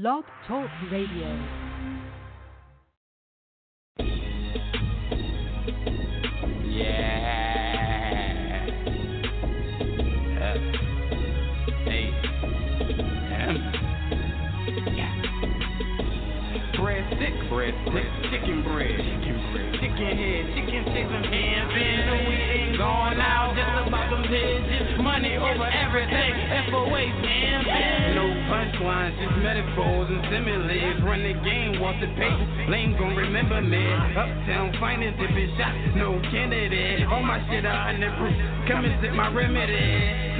Blog Talk Radio. Bread stick, chicken bread, chicken bread, chicken head, chicken chasing hands. In the we ain't going out, just about them digits. Money over everything. FOA, man, man. Punchlines, just metaphors and similes. Run the game, walk the Payton. Lame gon' remember me. Uptown finest, if it's shot, no candidate. All my shit under proof. Come and sit my remedy.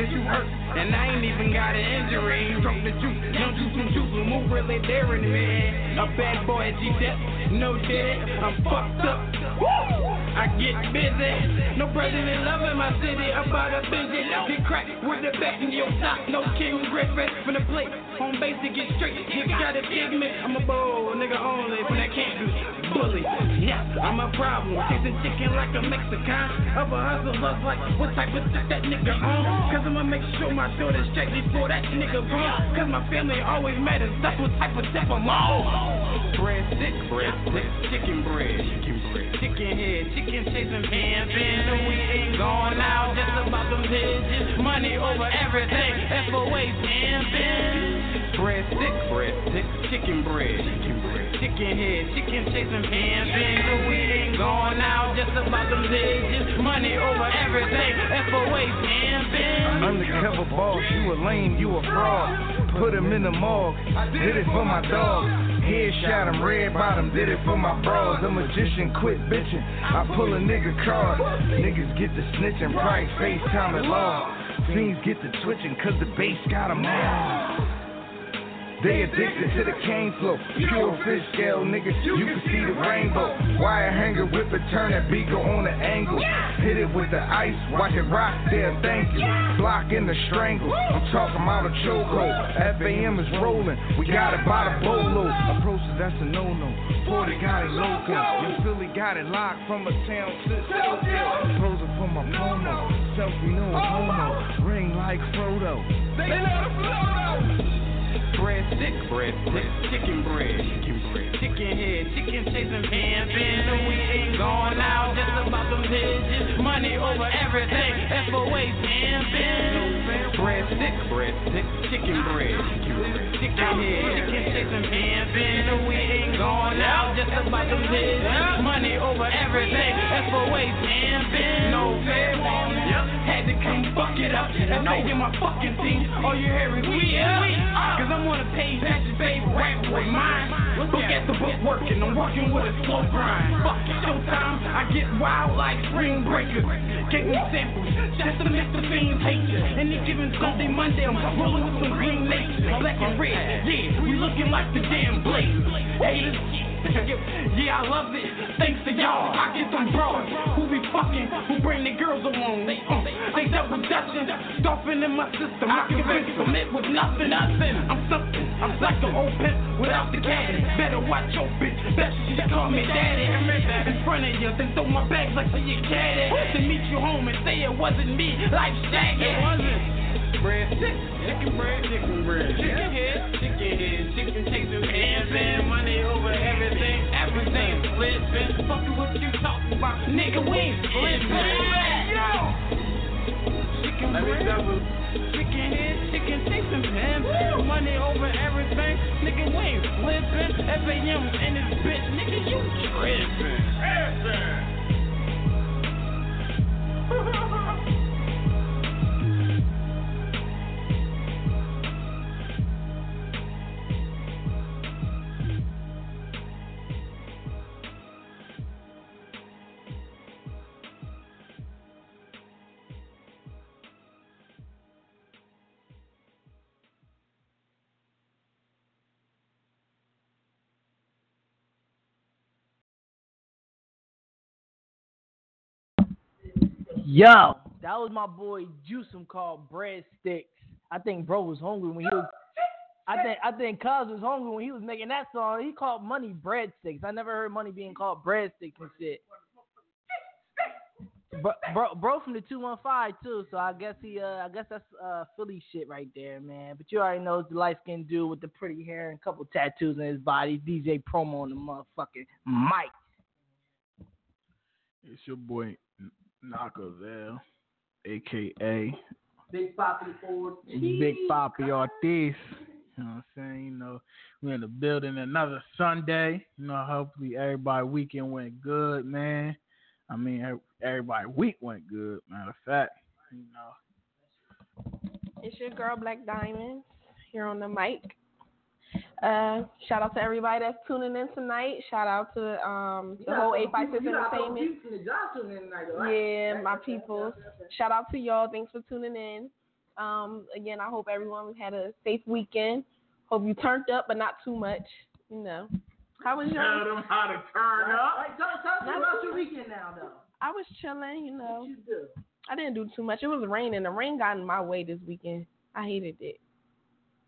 Since you hurt, and I ain't even got an injury. Drop the juice, no juice, no juice, no move really daring me. A bad boy, at G-Step, no dead. I'm fucked up. Woo! I get busy. No president loving my city. I'm about a busy. Get cracked with the back in your sock. No King Griffin from the plate. Home base to get straight. You gotta dig me. I'm a bold nigga only when that can't be bully. Yeah, I'm a problem. Chasing chicken like a Mexican. Of Other hustlers like, what type of shit that nigga on? Cause I'ma make sure my daughter's straight before that nigga gone. Cause my family always matters. That's what type of tip I'm on. Bread stick, bread stick, chicken bread, chicken bread, chicken head, chicken chasing pans. In the we ain't going out, just about them digits. Money over everything. FOA, pan, pan. Bread stick, bread stick, chicken bread, chicken bread, chicken head, chicken chasing pans. In the we ain't going out, just about them digits. Money over everything. FOA, pan, pan. Undercover boss, you a lame, you a fraud. Put him in the morgue, I did it for my dog. Headshot him, red bottom, did it for my bros. The magician quit bitching, I pull a nigga card. Niggas get the snitching, price, FaceTime and law. Fiends get the twitching, cause the bass got 'em all. They addicted to the cane flow. Pure fish scale, niggas. You can see the rainbow. Wire hanger, whip it, turn that beaker on the angle. Hit it with the ice, watch it rock there, thank you. Block in the strangle. I'm talking about a chokehold. FAM is rolling. We got it by the bolo. Approaches, that's a no no. 40 got it loco. You Philly got it locked from a town to. Posing for my promo. Selfie, no homo. Ring like Frodo. They know the flow bread stick, bread stick, chicken bread, chicken bread, chicken head, chicken chasing pans. In the we ain't going out, just about them digits. Money over everything. FOA, pan, pan. Bread stick, bread stick, chicken bread, chicken bread, chicken head, chicken chasing pans. In the we ain't going out, just about them digits. Money over everything. FOA, pan, pan. No fair warning. Had to come fuck it up. And I get my fucking team. All you hear is we, yeah. Cause I'm on a page, that's your favorite rapper with mine. Look at the book working, I'm working with a slow grind. Fuck showtime, I get wild like spring breakers. Get me samples, just to make the fiends hate you. Any given Sunday, Monday, I'm rolling with some green nature, black and red. Yeah, we looking like the damn blaze. Haters, yeah, I love it. Thanks to y'all, I get them broads who be fucking, who bring the girls along. They, uh, they double dutching, stomping in my system. I can convince them it was nothing, nothing. I'm something. I'm like an old pimp without the caddy. Better watch your bitch. Bet she call me daddy. In front of you, then throw my bags like she a caddy. Then meet you home and say it wasn't me, like shaggy. It wasn't. Bread, chicken bread, chicken bread, chicken head, chicken head, chicken chasing and money over everything, everything flipping. Fuck what you talking about, nigga? We ain't flipping. Yo, chicken bread, chicken head, chicken chasing pans, money over everything, nigga. We ain't flipping. FAM and this bitch, nigga, you tripping. Yo, that was my boy Juicem called Breadsticks. I think bro was hungry when he was. I think I think Cuz was hungry when he was making that song. He called money breadsticks. I never heard money being called breadsticks and shit. Bro, bro, bro from the two one five too. So I guess he, uh, I guess that's uh Philly shit right there, man. But you already know it's the light skinned dude with the pretty hair and a couple tattoos in his body. DJ promo on the motherfucking mic. It's your boy Nockavel, aka Big Poppy Ortiz. Big Poppy Ortiz. You know what I'm saying? You know, we're in the building another Sunday. You know, hopefully everybody weekend went good, man. I mean, everybody week went good. Matter of fact, you know. It's your girl Blaqq Diamond's here on the mic. Uh, shout out to everybody that's tuning in tonight. Shout out to um the whole 856 Entertainment. Yeah, my people. Shout out to y'all. Thanks for tuning in. Um, again, I hope everyone had a safe weekend. Hope you turned up, but not too much. You know. How was Tell your? them how to turn up. Hey, tell, tell us about your weekend now, though. I was chilling. You know. What you do? I didn't do too much. It was raining. The rain got in my way this weekend. I hated it.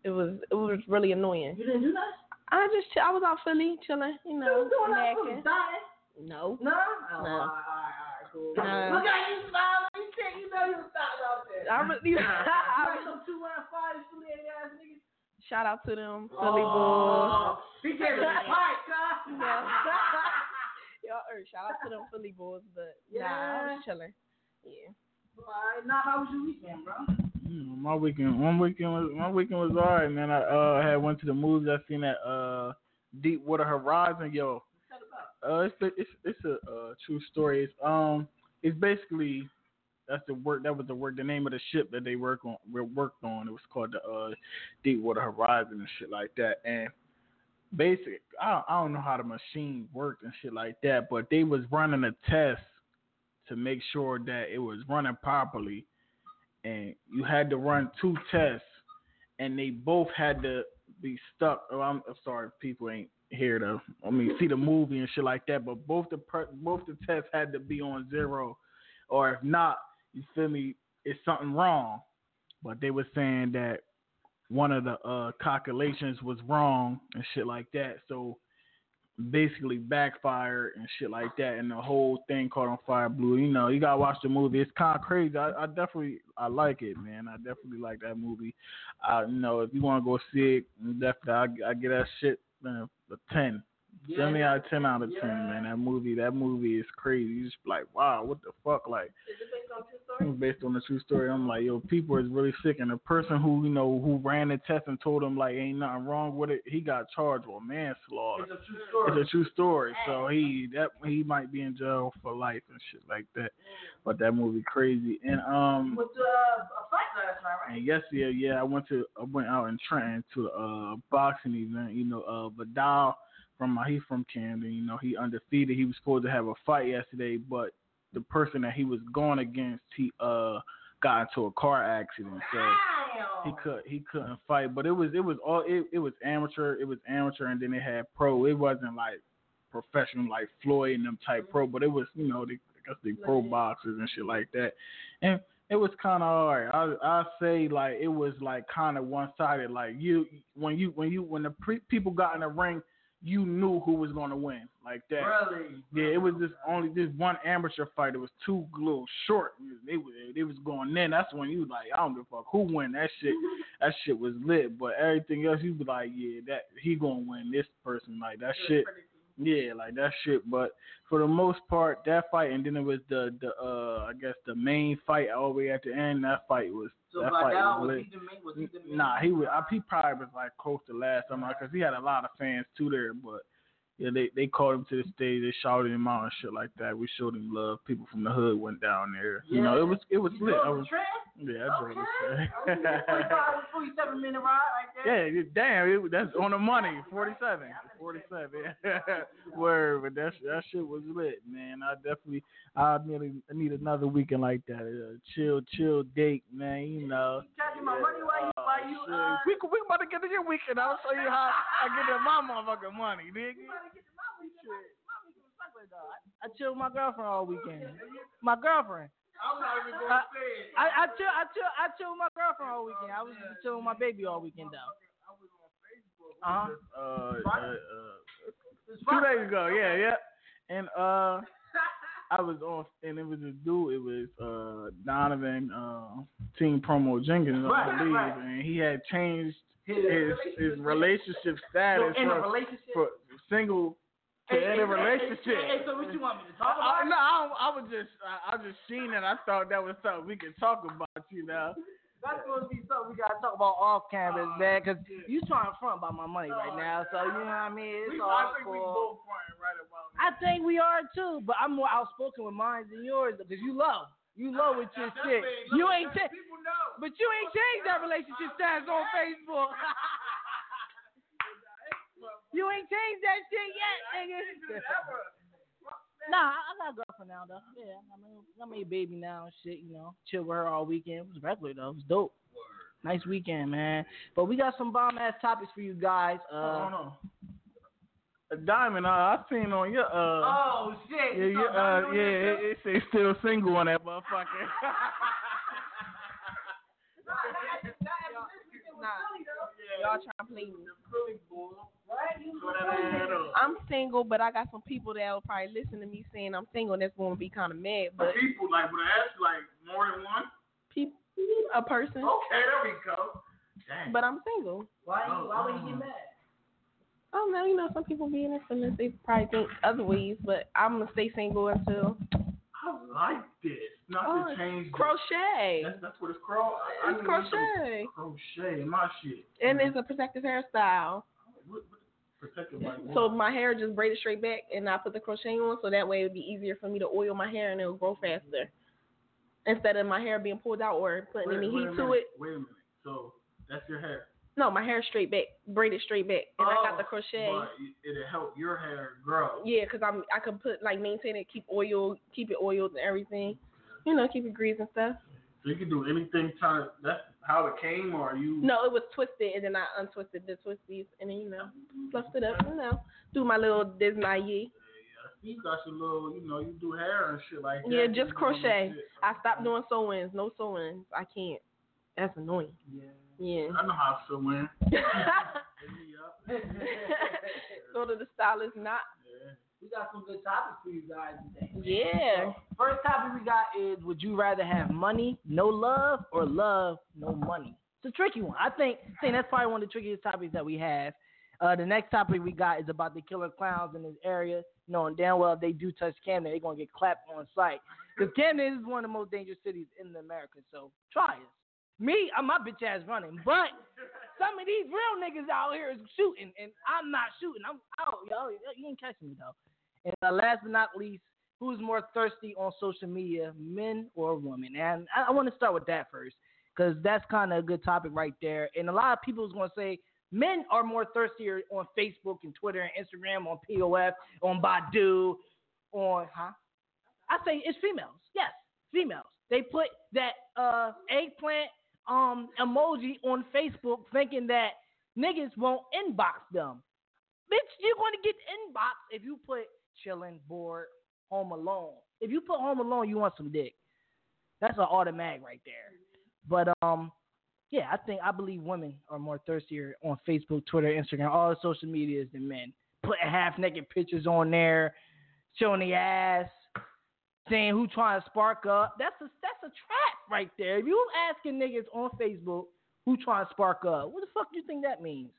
It was it was really annoying. You didn't do nothing. I just I was out Philly chilling, you know, You doing that dying? No. No. Oh, No. All right, all right, cool. No. Look at you smiling. You said you know you was talking about that. I really, You like some two one five Philly ass niggas. shout out to them Philly boys. Oh, He gave me a pipe, huh? Yeah. Y'all, er, shout out to them Philly boys, but nah, I was chilling. Yeah. All right, now how was your weekend, bro? My weekend, one weekend was my weekend was alright, man. I uh had went to the movies. I seen that uh Deepwater Horizon, yo. Uh, it's it's it's a uh, true story. It's um it's basically that's the work that was the work the name of the ship that they work on worked on. It was called the uh Deepwater Horizon and shit like that. And basic, I I don't know how the machine worked and shit like that, but they was running a test to make sure that it was running properly and you had to run two tests, and they both had to be stuck. Oh, I'm, I'm sorry, people ain't here to, I mean, see the movie and shit like that. But both the both the tests had to be on zero, or if not, you feel me, it's something wrong. But they were saying that one of the uh, calculations was wrong and shit like that. So basically backfired and shit like that, and the whole thing caught on fire. Blue, you know, you gotta watch the movie. It's kind of crazy. I, I definitely, I like it, man. I definitely like that movie. I, you know, if you want to go see it, definitely, I, I give that shit man, a ten. Seventy out of ten out of ten, man. That movie, that movie is crazy. You just like, wow, what the fuck, like. Is it based on true story? based on a true story. I'm like, yo, people is really sick, and the person who you know who ran the test and told him like ain't nothing wrong with it, he got charged with manslaughter. It's a true story. It's a true story. So he that he might be in jail for life and shit like that. But that movie crazy. And um With uh, a fight last night, right? and yesterday, yeah, yeah. I went to I went out in Trenton to a boxing event. You know, uh Vidal from he from Camden. You know, he undefeated. He was supposed to have a fight yesterday, but the person that he was going against, he uh got into a car accident. So he could he couldn't fight. But it was it was all it, it was amateur. It was amateur, and then they had pro. It wasn't like professional like Floyd and them type pro, but it was you know they I guess they pro boxers and shit like that. And it was kind of alright. I I say like it was like kind of one sided. Like you when you when you when the pre- people got in the ring, you knew who was gonna win like that. Really? Yeah, it was just only this one amateur fight. It was two little short. They was they was going in. That's when you like, I don't give a fuck who win. That shit, that shit was lit. But everything else, you be like, yeah, that he gonna win. This person, like that shit. Yeah, like that shit. But for the most part, that fight, and then it was the the uh I guess the main fight all the way at the end. That fight was So that fight Vidal, was was he the main? Was he the main? Nah, he was. I, he probably was like close to last time because he had a lot of fans too there. But yeah, they they called him to the stage. They shouted him out and shit like that. We showed him love. People from the hood went down there. You know, it was it was You lit. I was train? yeah, I drove Okay. the Okay. 45, 47 minute ride right there. Yeah, damn, it, that's on the money. Forty-seven, forty-seven. Word, but that that shit was lit, man. I definitely, I really need another weekend like that. A chill, chill date, man. You know. You my money while you, while you, uh, we we about to get to your weekend. I'll show you how I get my motherfucking money, nigga. I, chilled with my girlfriend all weekend. My girlfriend. I'm not even gonna say it. I, I chill, I chill, I chill with my girlfriend all weekend. I was just chilling with my baby all weekend though. Uh huh. Uh, uh, uh, two days ago, yeah, yeah. And uh, I was on, and it was a dude. It was uh, Donovan uh, Team Promo Jenkins, I believe, right. and he had changed His, his relationship status So from, relationship. for single to Hey, in hey, a relationship. Hey, so what you want me to talk I, about? no, I, I was just, I, I was just seeing it. I thought that was something we could talk about, you know. That's supposed to be something we gotta talk about off campus, uh, man. Cause you trying to front about my money uh, right now, so you know what I mean. It's We, all I think we both fronting right about I think we are too, but I'm more outspoken with mine than yours because you low. You low with your shit. You ain't know. but you ain't changed that relationship status on Facebook. you ain't changed that shit yet, nigga. Nah, I got a girlfriend now though. Yeah, I mean, I made a baby now and shit. You know, chill with her all weekend. It was regular though. It was dope. Nice weekend, man. But we got some bomb ass topics for you guys. Uh, on. A diamond, uh, I seen on your uh, oh shit. yeah, your, uh, yeah, it, it say still single on that motherfucker. Nah, y'all trying to play me. I'm single, but I got some people that will probably listen to me saying I'm single. and That's going to be kind of mad. But People like, but ask like more than one. people, a person, Okay, there we go. Dang. but I'm single. Why, you, oh, why would you get oh. mad? I don't know. You know, some people being in their feelings. They probably think other ways, but I'm gonna stay single until I like this. Not Oh, to change. the- crochet. That's that's what it's called. I It's didn't know it was crochet, Crochet, my shit. and it's a protective hairstyle. What- what- Protected like? So my hair just braided straight back, and I put the crochet on, so that way it would be easier for me to oil my hair and it'll grow faster. Instead of my hair being pulled out or putting Wait- any wait heat to it. Wait a minute. So that's your hair. No, my hair straight back, braided straight back, and I got the Oh, crochet. It'll help your hair grow. Yeah, 'cause I'm I can put like maintain it, keep oil, keep it oiled and everything. You know, keep it greased and stuff. So you can do anything. Trying. That's how it came, or you. No, it was twisted, and then I untwisted the twisties, and then you know, fluffed it up. You know, do my little Disney. Yeah, you got your little, you know, you do hair and shit like that. Yeah, just crochet. I stopped doing sew-ins. No sew-ins. I can't. That's annoying. Yeah. Yeah. I know how to sew in. Hit me up. Go the stylist. Not. Yeah. We got some good topics for you guys today. Yeah. First topic we got is Would you rather have money, no love, or love, no money? It's a tricky one. I think, I think that's probably one of the trickiest topics that we have. Uh, the next topic we got is about the killer clowns in this area. Knowing damn well if they do touch Camden, they're going to get clapped on site. Because Camden is one of the most dangerous cities in America. So try us. Me, I'm my bitch ass running. But some of these real niggas out here is shooting, and I'm not shooting. I'm out, yo. You ain't catching me, though. And uh, last but not least, who's more thirsty on social media, men or women? And I, I want to start with that first because that's kind of a good topic right there. And a lot of people is to say men are more thirstier on Facebook and Twitter and Instagram, on POF, on Badoo, on huh? I say it's females. Yes, females. They put that uh, eggplant um emoji on Facebook thinking that niggas won't inbox them. Bitch, you're going to get inbox if you put chilling, bored, home alone. If you put home alone, you want some dick. That's an automatic right there. But um, yeah, I think I believe women are more thirstier on Facebook, Twitter, Instagram, all the social medias than men. Putting half naked pictures on there, showing the ass, saying who trying to spark up. That's a that's a trap right there. If you asking niggas on Facebook who trying to spark up, what the fuck do you think that means?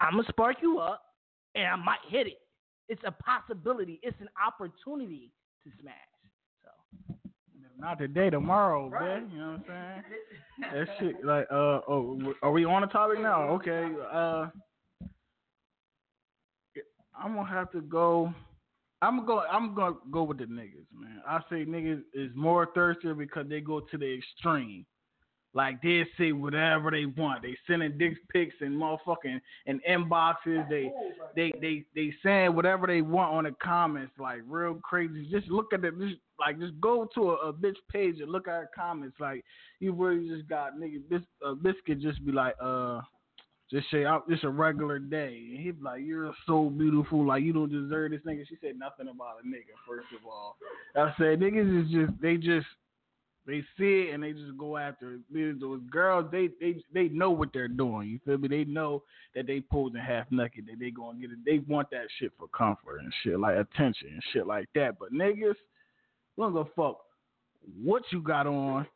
I'ma spark you up and I might hit it. It's a possibility. It's an opportunity to smash. So Not today, tomorrow, Right. man. You know what I'm saying? that shit, like, uh, oh, are we on the topic now? Okay, uh, I'm gonna have to go. I'm gonna go. I'm gonna go with the niggas, man. I say niggas is more thirstier because they go to the extreme. Like they say whatever they want. They sending dick pics and motherfucking and inboxes. They they they they saying whatever they want on the comments, like real crazy. Just look at it. Just like just go to a, a bitch page and look at her comments. Like you really just got nigga. This uh, biscuit just be like uh. Just say out. It's a regular day, and he be like, "You're so beautiful, like you don't deserve this nigga." She said nothing about a nigga. First of all, I said niggas is just they just they see it and they just go after it. Those girls, they they they know what they're doing. You feel me? They know that they posing half naked. That they gonna get it. They want that shit for comfort and shit like attention and shit like that. But niggas, We don't give a fuck what you got on.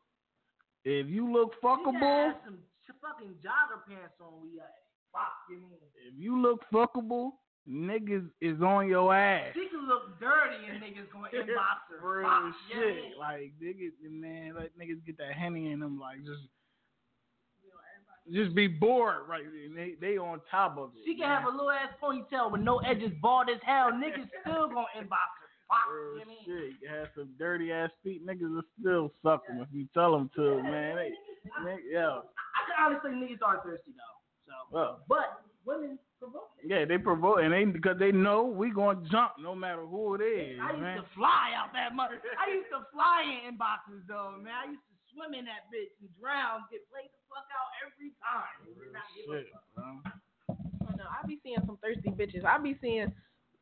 If you look fuckable, had some ch- fucking jogger pants on. We like, fuck you mean? if you look fuckable, niggas is on your ass. She can look dirty and niggas gonna inbox her. Real Fuck, you know what I shit. mean? Like niggas, man, like niggas get that henny in them, like just, just be bored, right? And they they on top of it. She can have a little ass ponytail with no edges, bald as hell. Niggas still gonna inbox her. Fuck, you know Real what mean? shit. You have some dirty ass feet, niggas are still suck them if you tell them to, man. They, they, yeah, honestly niggas are thirsty though. So, well, but women provoke. it. yeah, they provoke and they because they know we gonna jump no matter who it is, I used man. to fly out that mother. I used to fly in inboxes though, man. I used to swim in that bitch and drown, get played the fuck out every time. Oh, Did not give a Shit, fuck. bro. I know. I be seeing some thirsty bitches. I be seeing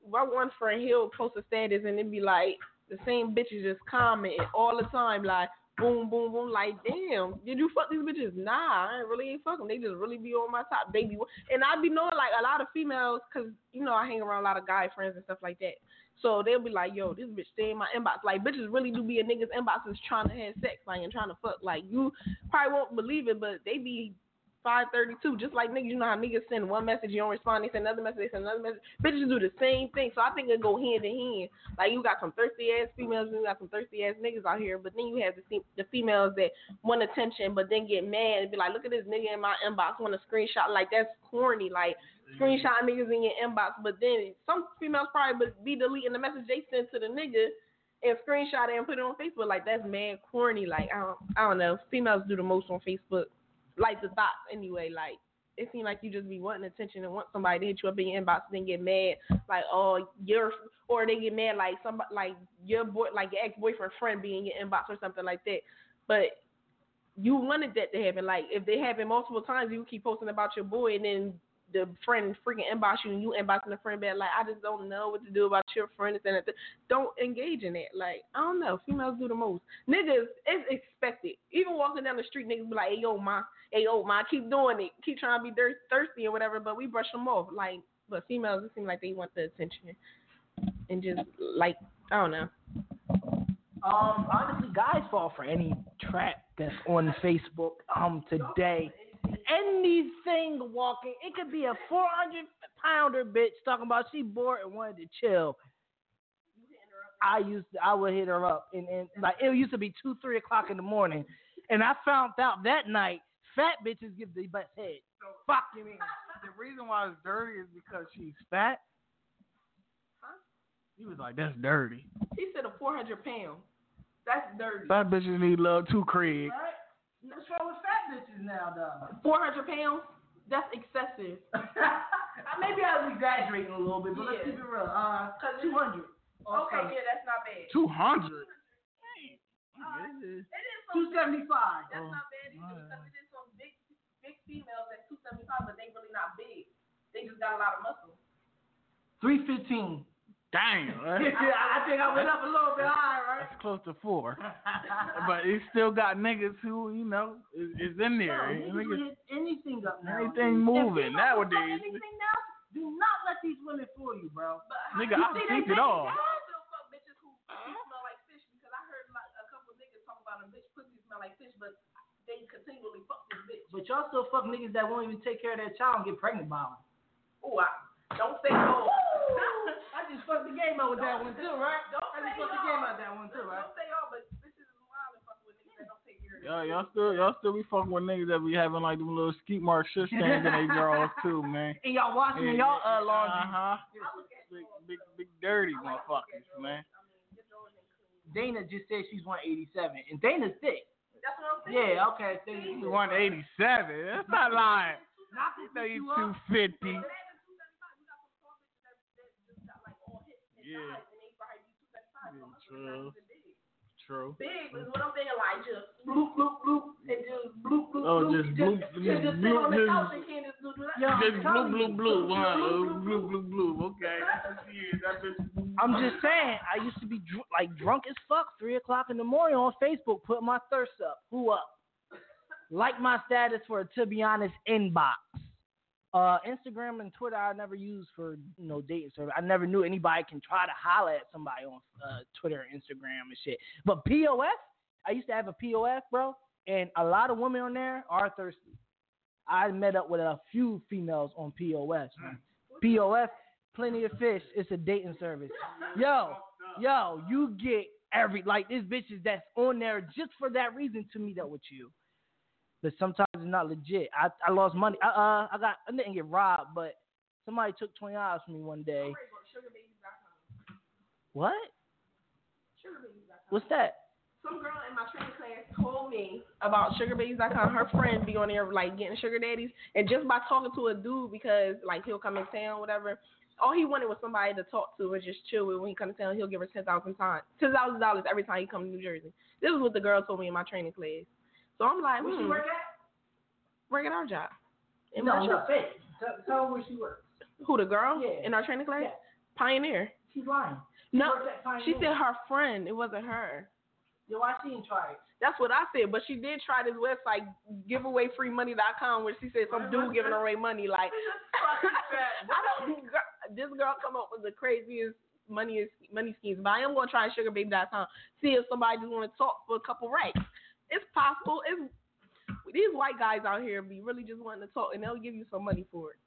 my one friend he'll post a status and it be like the same bitches just commenting all the time, like boom, boom, boom. Like, damn, did you fuck these bitches? Nah, I really ain't fuck them. They just really be on my top, baby. And I be knowing like a lot of females, cause you know I hang around a lot of guy friends and stuff like that. So they'll be like, yo, this bitch stay in my inbox. Like bitches really do be in niggas' inboxes trying to have sex, like and trying to fuck. Like you probably won't believe it, but they be 532, just like niggas, you know how niggas send one message, you don't respond, they send another message, they send another message. Bitches do the same thing, so I think it go hand in hand. Like you got some thirsty ass females, and you got some thirsty ass niggas out here, but then you have the the females that want attention, but then get mad and be like, look at this nigga in my inbox, want a screenshot, like that's corny, like screenshot niggas in your inbox, but then some females probably be deleting the message they sent to the nigga. And screenshot it and put it on Facebook like that's mad corny. Like I don't, I don't know. Females do the most on Facebook like the thoughts anyway. Like it seems like you just be wanting attention and want somebody to hit you up in your inbox and then get mad like oh you're or they get mad like somebody like your boy like your ex boyfriend friend being in your inbox or something like that. But you wanted that to happen. Like if they happen multiple times, you keep posting about your boy and then the friend freaking inbox you and you inboxing the friend back like I just don't know what to do about your friend and. Don't engage in it. Like I don't know. Females do the most. Niggas, it's expected. Even walking down the street, niggas be like, "Hey yo, ma, hey yo, ma, keep doing it, keep trying to be thir- thirsty or whatever." But we brush them off. Like, but females, it seem like they want the attention and just like I don't know. Um, honestly, guys fall for any trap that's on Facebook um today. Anything walking, it could be a 400 pounder bitch talking about she bored and wanted to chill. I used to, I would hit her up and, and like it used to be two three o'clock in the morning, and I found out that night fat bitches give the best head. So, Fuck you mean? The reason why it's dirty is because she's fat. Huh? He was like, "That's dirty." He said a 400 pounds. That's dirty. Fat bitches need love too, Craig. Right? What's wrong with fat bitches now, though? 400 pounds. That's excessive. Maybe I was exaggerating a little bit, but let's keep it real. Uh, two hundred. Okay, yeah, that's not bad. Two hundred. It is Two seventy five. That's Oh, not bad either because it is some big, big females at 275, but they really not big. They just got a lot of muscle. Three fifteen. Damn. yeah, I think I went up a little bit higher, right? That's close to four. But he still got niggas who, you know, is, is in there. Niggas Niggas- anything up now. Anything moving If females will fuck nowadays. Anything now, do not let these women fool you, bro. But Nigga, you I see think it all. I still fuck bitches who, who smell like fish because I heard like a couple niggas talk about a bitch pussy smell like fish, but they continually fuck this bitch. But y'all still fuck niggas that won't even take care of their child and get pregnant by them. Oh, I, don't say no. I just fucked the game out with that one too, right? Don't I just fucked the game out that one too, right? Don't say y'all, but bitches is wild and fucking with niggas that don't take care of Y'all, y'all still, y'all still be fucking with niggas that be having like them little skeet mark shit stains in their drawers too, man. And y'all washing y'all uh, laundry. Uh huh. Big, big, big dirty motherfuckers, man. Dana just said she's 187, and Dana's thick. That's what I'm saying. Yeah, okay. Dana's thick. One eighty seven. That's not lying. Not to You know pick you you two up. fifty. But at the 275, we got some tall bitches that, that just got like all hips and Yeah. thighs, and they probably be 275. So Yeah, I'm true. not even big. True. Big is what I'm saying, like just bloop, bloop, bloop, and just bloop, bloop, Oh, bloop. just bloop, just, just just sit bloop, on the just- couch and can't just do, do that. Yo, I'm Just blue, telling blue, you. blue, huh? Blue, Uh, blue, Blue, blue, blue. Okay. Yeah, that bitch. I'm just saying, I used to be dr- like drunk as fuck, three o'clock in the morning on Facebook, putting my thirst up. Who up? Like my status for a to be honest inbox. Uh, Instagram and Twitter I never use for you know dating service. I never knew anybody can try to holler at somebody on uh, Twitter Instagram and shit. But POF, I used to have a POF, bro, and a lot of women on there are thirsty. I met up with a few females on POS. Man. POF, plenty of fish. It's a dating service. Yo, yo, you get every like this bitches that's on there just for that reason to meet up with you. But sometimes it's not legit. I, I lost money. I, uh, I got I didn't get robbed, but somebody took twenty dollars from me one day. What? What's that? Some girl in my training class told me about sugarbabies.com. Her friend be on there like getting sugar daddies, and just by talking to a dude because like he'll come in town, whatever. All he wanted was somebody to talk to and just chill with. When he comes to town, he'll give her ten thousand times, ten thousand dollars every time he comes to New Jersey. This is what the girl told me in my training class. So I'm like, Where hmm, she work at? work at our job. In no, my no, Tell, tell where she works. Who the girl Yeah. in our training class? Yeah. Pioneer. She's lying. No, at Pioneer. she said her friend. It wasn't her. Yo, didn't try it? That's what I said, but she did try this website, giveawayfreemoney.com, where she said some dude giving away money. Like, I don't. This girl come up with the craziest money money schemes, but I am gonna try sugarbaby.com, see if somebody just want to talk for a couple racks. It's possible. It's these white guys out here be really just wanting to talk, and they'll give you some money for it.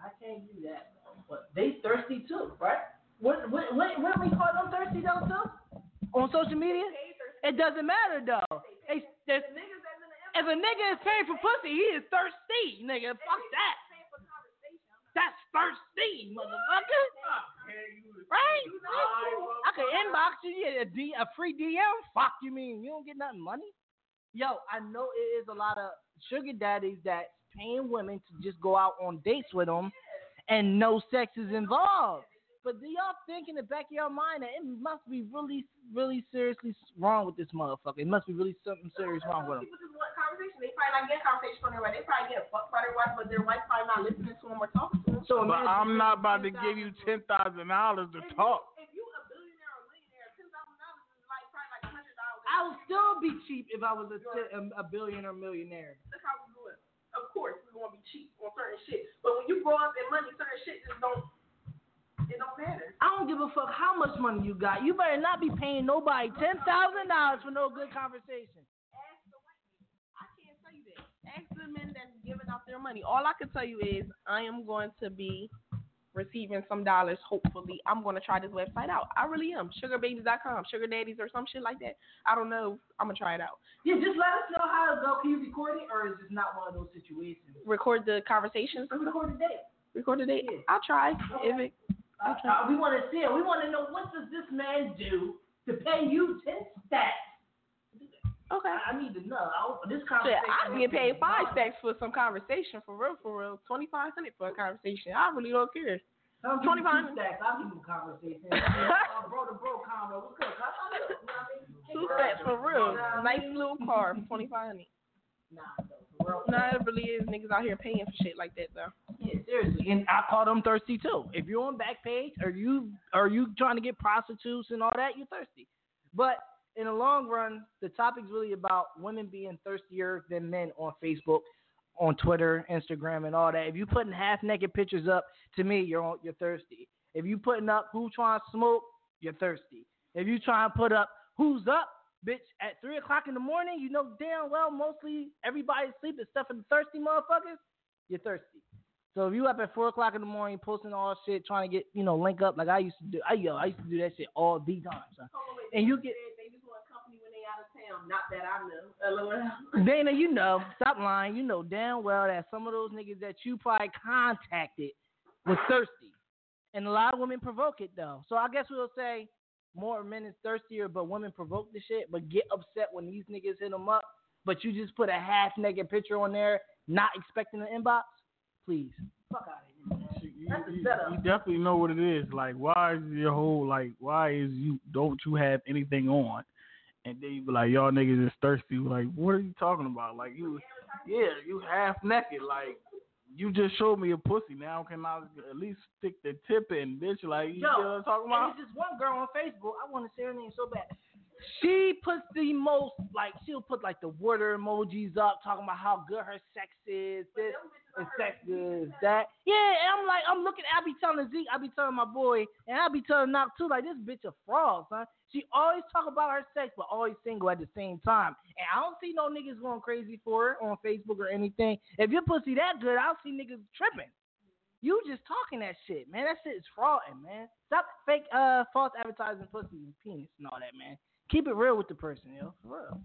I can't do that. But they thirsty too, right? What what what, what we call them thirsty though too? On social media? It doesn't matter though. They, if a nigga is paying for pussy, he is thirsty, nigga. Fuck that. That's thirsty, motherfucker. Right? I can inbox you, yeah, a, D, a free DM. Fuck you mean? You don't get nothing money? Yo, I know it is a lot of sugar daddies that's paying women to just go out on dates with them, and no sex is involved. But do y'all think in the back of your mind that it must be really, really seriously wrong with this motherfucker? It must be really something serious wrong with him. People just want conversation. They probably not getting conversation from their wife. They probably get fucked by their wife, but their wife probably not listening to them or talking to them. So But imagine- I'm not about to give you ten thousand dollars to talk. If you a billionaire or millionaire, ten thousand dollars is like probably like a hundred dollars. I would still be cheap if I was a, um, a billionaire or millionaire. That's how we do it. Of course, we want to be cheap on certain shit, but when you grow up in money, certain shit just don't. It don't matter. I don't give a fuck how much money you got. You better not be paying nobody ten thousand dollars for no good conversation. Ask the white man. I can't tell you that. Ask the men that's giving out their money. All I can tell you is I am going to be receiving some dollars. Hopefully, I'm going to try this website out. I really am. Sugarbabies.com, sugar daddies or some shit like that. I don't know. I'm gonna try it out. Yeah, just let us know how it go. Can you record it, or is it not one of those situations? Record the conversations. Record the date. Record the date. Yeah. I'll try. If it, Uh, uh, we want to see it. We want to know what does this man do to pay you ten stacks? okay. I, I need to know. I, this Shit, conversation. I can get paid five stacks for some conversation for real, for real. Twenty five hundred for a conversation. I really don't care. Tell him give me 25. two stacks. I'll give him a conversation. uh, bro to bro combo. What's good? cuz? I know, you know what I mean? Two stacks for real. Nice little car twenty five hundred. Nah, though. Nah, it really is niggas out here paying for shit like that though. Yeah, seriously, and I call them thirsty too. If you're on Backpage, or you are you trying to get prostitutes and all that, you're thirsty. But in the long run, the topic's really about women being thirstier than men on Facebook, on Twitter, Instagram, and all that. If you putting half naked pictures up, to me, you're on, you're thirsty. If you putting up who trying to smoke, you're thirsty. If you trying to put up who's up, bitch, at three o'clock in the morning, you know damn well mostly everybody's asleep except for the thirsty motherfuckers. You're thirsty. So if you up at four o'clock in the morning posting all shit, trying to get you know link up like I used to do, I yo I used to do that shit all the time. Son. And you get They just want company when they out of town. Not that I know. Dana, you know, stop lying. You know damn well that some of those niggas that you probably contacted was thirsty, and a lot of women provoke it though. So I guess we'll say more men is thirstier, but women provoke the shit, but get upset when these niggas hit them up. But you just put a half naked picture on there, not expecting an inbox. Please, fuck out of here. You, you- you definitely know what it is. Like, why is your whole like? Why is you? Don't you have anything on? And then you be like, y'all niggas is thirsty. Like, what are you talking about? Like, you, yeah, you half naked. Like, you just showed me a pussy. Now can I at least stick the tip in, bitch? Like, you Yo, know what I'm talking about? there's this one girl on Facebook. I want to say her name so bad. She puts the most like she'll put like the water emojis up, talking about how good her sex is, this and sex is that. Yeah, and I'm like, I'm looking. I be telling Zeke, I be telling my boy, and I be telling Knock too, like this bitch a fraud, son. She always talk about her sex, but always single at the same time. And I don't see no niggas going crazy for her on Facebook or anything. If your pussy that good, I'll see niggas tripping. You just talking that shit, man. That shit is frauding, man. Stop fake, uh, false advertising pussy and penis and all that, man. Keep it real with the person, yo. For real.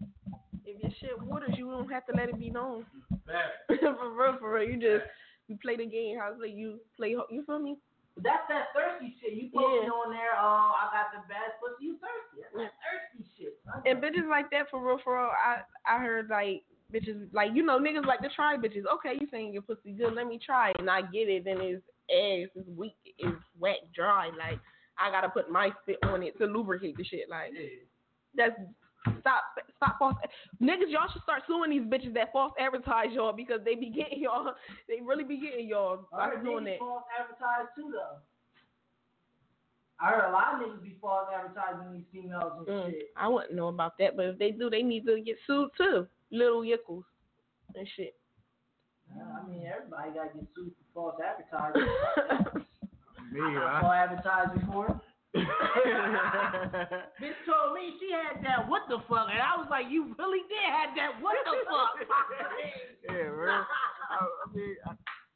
If your shit waters, you don't have to let it be known. for real, for real. You just you play the game. How like you play? You feel me? That's that thirsty shit. You posting on there, oh, I got the best pussy. You thirsty. That's that thirsty shit. son. And bitches like that for real, for real. I I heard like bitches like you know niggas like to try bitches. Okay, you saying your pussy good? Let me try. And I get it. Then it's ass is weak, is wet, dry. Like I gotta put my spit on it to lubricate the shit. Like that's stop stop false niggas. Y'all should start suing these bitches that false advertise y'all because they be getting y'all. They really be getting y'all I by heard doing niggas that. false advertise too, though. I heard a lot of niggas be false advertising these females and Mm, shit. I wouldn't know about that, but if they do, they need to get sued too. Little yickles and shit. Yeah, I mean, everybody got to get sued for false advertising. Me, I got I, false advertising before. Bitch told me she had that what the fuck, and I was like, you really did have that what the fuck. yeah, man. I, I mean, I,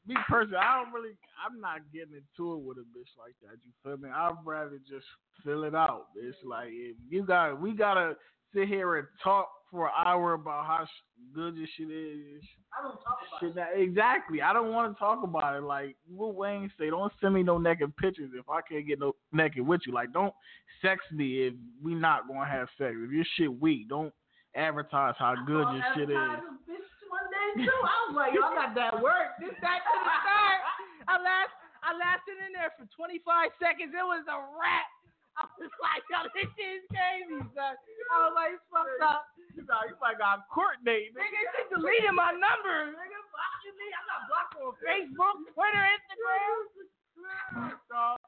me personally, I don't really, I'm not getting into it with a bitch like that. You feel me? I'd rather just fill it out. It's like if you got, we gotta sit here and talk for an hour about how good this shit is. I don't talk about Shit, it. that, exactly. I don't want to talk about it. Like what Wayne say, don't send me no naked pictures if I can't get no naked with you. Like don't sex me if we not gonna have sex. If your shit weak, don't advertise how good your shit is. one day too. I was like, y'all got that work. This that to the start. I last I lasted in there for 25 seconds. It was a wrap. I was like, yo, this shit is crazy, son. I was like, it's fucked up. You got, you might got a court date. nigga. Nigga, she deleted my number. Nigga, blocking me. I got blocked on Facebook, Twitter, Instagram. Dog.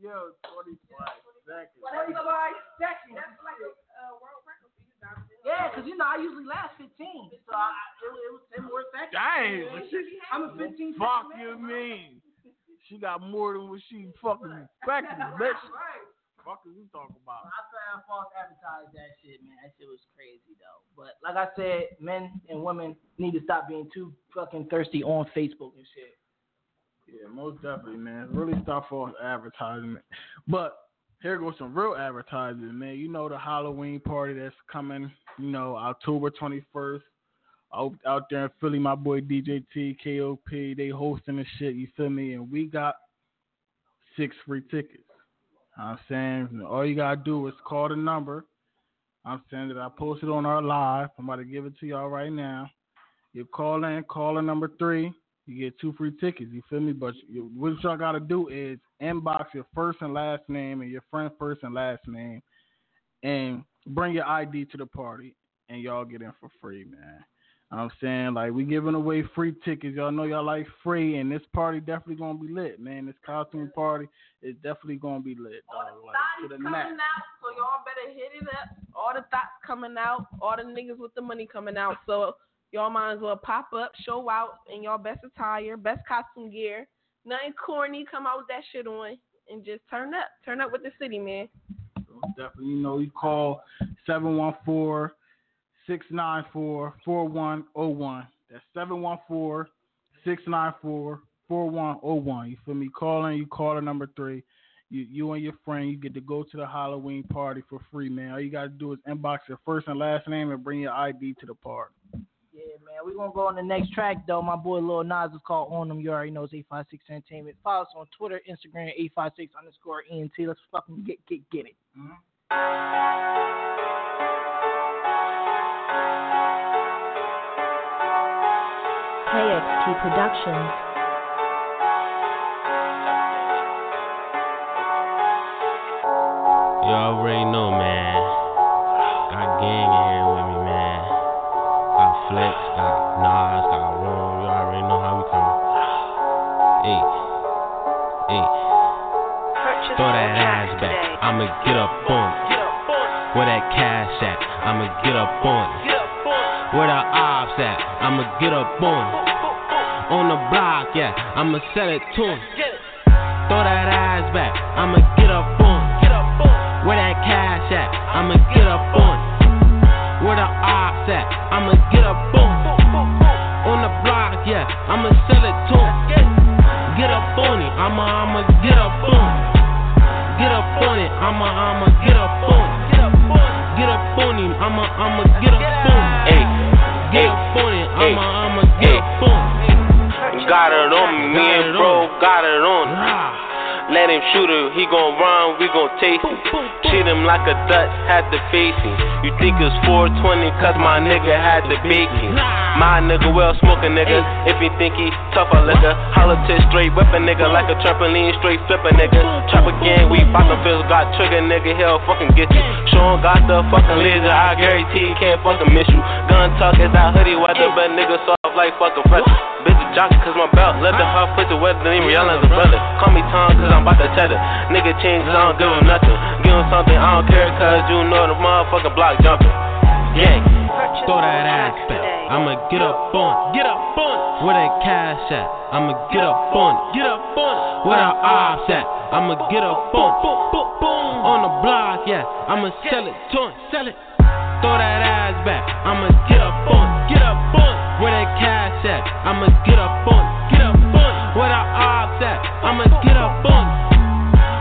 Yo, 25 seconds. 25 seconds. Uh, yeah, because you know I usually last 15, so I, it, it was 10 more seconds. Dang. I'm a 15 Fuck you man. mean? She got more than what she fucking expected, bitch. Right. Fuck is you talking about? I found false advertise that shit, man. That shit was crazy though. But like I said, men and women need to stop being too fucking thirsty on Facebook and shit. Yeah, most definitely, man. Really stop false advertising. But here goes some real advertising, man. You know the Halloween party that's coming, you know, October 21st. Out, out there in Philly, my boy DJ T, KOP, they hosting the shit, you feel me? And we got six free tickets. I'm saying all you gotta do is call the number. I'm saying that I posted on our live. I'm about to give it to y'all right now. You call in, caller number three. You get two free tickets. You feel me? But you, what y'all gotta do is inbox your first and last name and your friend's first and last name, and bring your ID to the party, and y'all get in for free, man. I'm saying like we giving away free tickets. Y'all know y'all like free, and this party definitely gonna be lit, man. This costume party is definitely gonna be lit, dog. Like to the coming max. out, so y'all better hit it up. All the thoughts coming out, all the niggas with the money coming out. So y'all might as well pop up, show out in y'all best attire, best costume gear. Nothing corny, come out with that shit on and just turn up. Turn up with the city, man. So definitely, you know, you call 714 694 4101. That's 714 694 4101. You feel me? Calling, you call the number three. You, you and your friend, you get to go to the Halloween party for free, man. All you got to do is inbox your first and last name and bring your ID to the party. Yeah, man. We're gonna go on the next track though. My boy Lil Nas is called On Them. You already know it's 856 Entertainment. Follow us on Twitter, Instagram, 856 underscore ENT. Let's fucking get get get it. Mm-hmm. KXT Productions. You already know, man. Got gang in here with me, man. Got Flex, got Nas, got Ron. You already know how we coming. Hey, hey. Throw that ass back. I'ma get up on it. Where that cash at? I'ma get up on it. Where the ops at? I'ma get up on. On the block, yeah, I'ma sell it to 'em. Throw that ass back, I'ma get up on it. Where that cash at? I'ma get he gon' run, we gon' taste it. Treat him like a Dutch, had to face him. You think it's 420 cause my nigga had to bake. My nigga well smoking nigga, if he think he tough a liquor. Holla to straight weapon nigga like a trampoline, straight flipper nigga. Trap again, we bout fist, got trigger nigga, he'll get you. Sean got the fucking laser, I guarantee he can't fucking miss you. Gun talk is that hoodie weather, but nigga soft like fucking fresh. Bitch a jockey cause my belt leather, her pussy wetter than Rihanna's a brother. Call me Tom cause I'm about to tether. Nigga change, I don't give him nothing. Give him something, I don't care cause you know the motherfucking block jumping. Yeah. Throw that ass back, I'ma get up on it. Get up on it. Where that cash at? I'ma get up on it. Get up on it. Where the ops at? I'ma get up on it. Boom, boom, boom. On the block, yeah, I'ma sell it to 'em. Sell it. Throw that ass back, I'ma get up on it. I'ma get up on. Get up on. Where the ops at? I'ma get up on.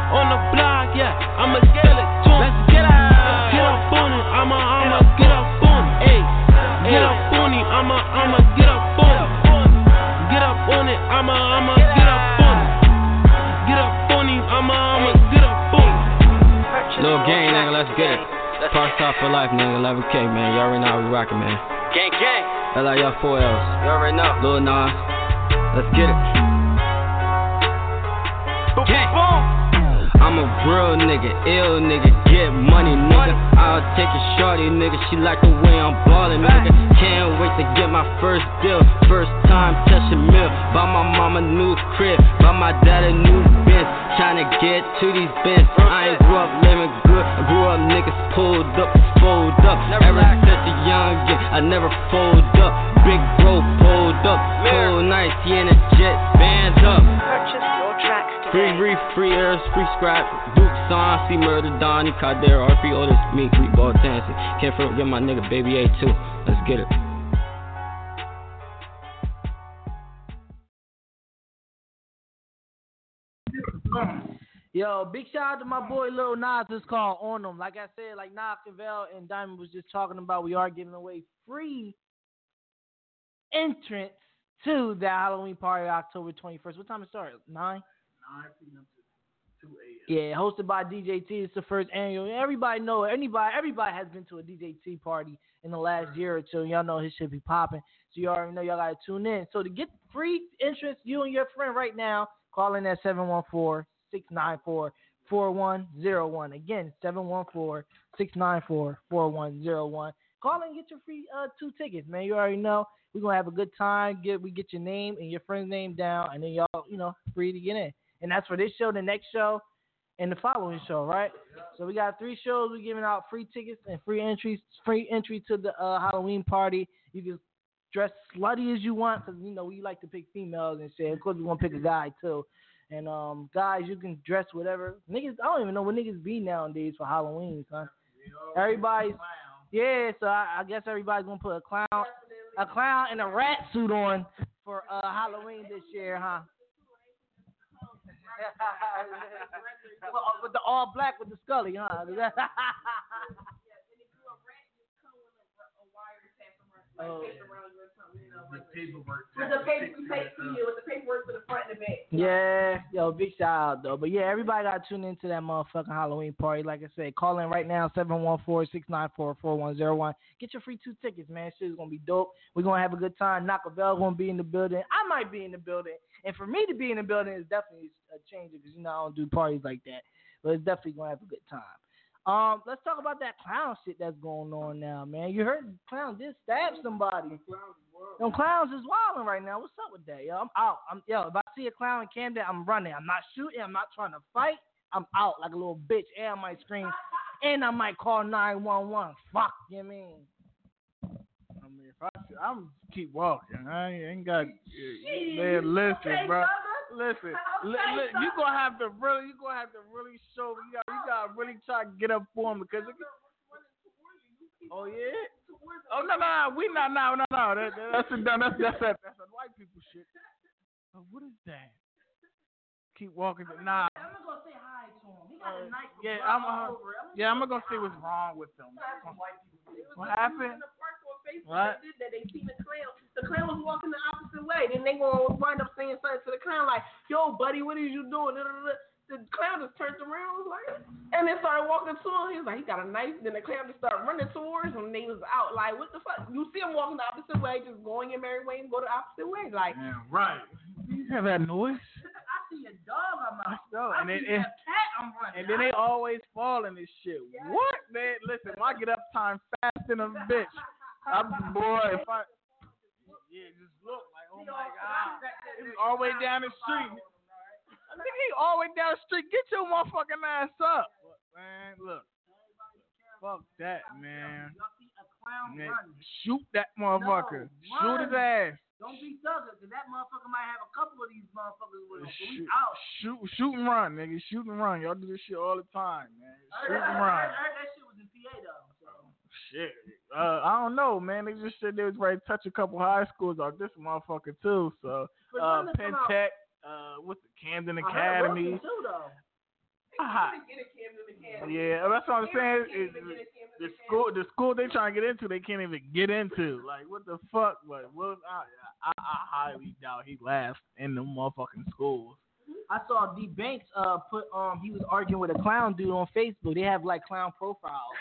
On the block, yeah, I'ma sell it to 'em. Let's get out. Get up on it, I'ma, I'ma get up on it. Ayy, get up on it, I'ma, I'ma get up on it. Get up on it, I'ma, I'ma get up on it. Get up on it, I'ma, I'ma get up on it. Little gang, nigga, let's get it. Park top for life, nigga, 11K, man. Y'all already know how we rockin', man. Gang, gang. LIL 4Ls. You already know. Lil Nas. Let's get it. Boom. I'm a real nigga, ill nigga, get money, nigga. I'll take a shorty, nigga. She like the way I'm ballin', nigga. Can't wait to get my first deal. First time touching mill. Buy my mama new crib. Buy my dad a new Benz. Tryna get to these bins. I ain't grew up living. I grew up niggas pulled up, fold up. Ever since a youngin', I never fold up. Big bro pulled up. Cold nights, he in a jet, bands up. Purchase your tracks Free today. reef, free airs, free scrap. Duke Son, see Murder, Donnie, Kader, RP, Otis, me, we ball Tansy. Can't forget my nigga Baby A too. Let's get it. Yo, big shout out to my boy Lil Nas. This called on them. Like I said, like Nas Cavell and Diamond was just talking about, we are giving away free entrance to the Halloween party October 21st. What time it start? Nine. 9 p.m. to 2 a.m. Yeah, hosted by DJ T. It's the first annual. Everybody know. Anybody, everybody has been to a DJ T party in the last year or two. Y'all know his shit be popping. So you already know y'all gotta tune in. So to get free entrance, you and your friend right now, call in at 714-694-4101. Again, 714-694-4101. Call and get your free uh, two tickets, man. You already know. We're gonna have a good time. Get we get your name and your friend's name down, and then y'all, you know, free to get in. And that's for this show, the next show, and the following show, right? So we got three shows. We're giving out free tickets and free entries, free entry to the uh, Halloween party. You can dress slutty as you want, because you know we like to pick females and shit. Of course, we want to pick a guy too. And um, guys, you can dress whatever. Niggas, I don't even know what niggas be nowadays for Halloween, son. Everybody's yeah, so I, I guess everybody's gonna put a clown, a clown and a rat suit on for uh, Halloween this year, huh? With the all black with the Scully, huh? Oh. The paperwork. With the paper, we take to you with the paperwork to the front and the back. Yeah, yo, big shout out though. But yeah, everybody got to tune into that motherfucking Halloween party. Like I said, call in right now 714-694-4101. Get your free two tickets, man. Shit is gonna be dope. We're gonna have a good time. Nockavel gonna be in the building. I might be in the building, and for me to be in the building is definitely a change because you know I don't do parties like that. But it's definitely gonna have a good time. Um, let's talk about that clown shit that's going on now, man. You heard the clown just stabbed somebody. Them clowns is wilding right now. What's up with that? Yo, I'm out. I'm yo. If I see a clown in Camden, I'm running. I'm not shooting. I'm not trying to fight. I'm out like a little bitch. And I might scream, and I might call 911. Fuck, you mean? I mean, if I, I'm keep walking. I ain't got. Man, listen, bro. Listen, li- li- you gonna have to really, you gonna have to really show. You got, you gotta really try to get up for him because. It, oh yeah. Oh no, no, no, we not no, no, no. That, that, that's a, that's that's that's, that's a white people shit. Oh, what is that? Keep walking. Nah. I'm gonna go say hi to him. He got a nice Yeah, I'm. Uh, over. I'm yeah, I'm gonna go see what's wrong with them. What happened? What? Did that. They seen the clown. The clown was walking the opposite way. Then they gonna wind up saying something to the clown like, "Yo, buddy, what is you doing?" The clown just turned around, was like, and then started walking to him. He was like, he got a knife. Then the clown just started running towards him. And they was out like, what the fuck? You see him walking the opposite way, just going your merry way and go the opposite way, like. Yeah, right. You have that noise. I see a dog. I'm out. I and then, see and, a cat. I'm running. and then they always fall in this shit. What man? Listen, my get up time fast in a bitch. I'm boy. If I yeah, just look like oh my god, it's all the way down the street. Nigga, he all the way down the street. Get your motherfucking ass up, man. Look, fuck that, man. Man, shoot that motherfucker. Shoot his ass. Don't be thugger, because that motherfucker might have a couple of these motherfuckers with him. So we Shoot, out. shoot, shoot and run, nigga. Shoot and run. Y'all do this shit all the time, man. I Shoot heard, and I run. heard, I heard that shit was in PA though. Shit. Uh, I don't know, man. They just said they was ready to touch a couple high schools off this motherfucker too. So But uh, Penn Tech, uh, what's the Camden I Academy? Though. Ah, yeah, that's what I'm saying. Is the school, the school they trying to get into, they can't even get into. Like, what the fuck? But well, I, I, I highly doubt he lasts in the motherfucking schools. I saw D Banks uh put um he was arguing with a clown dude on Facebook. They have like clown profiles.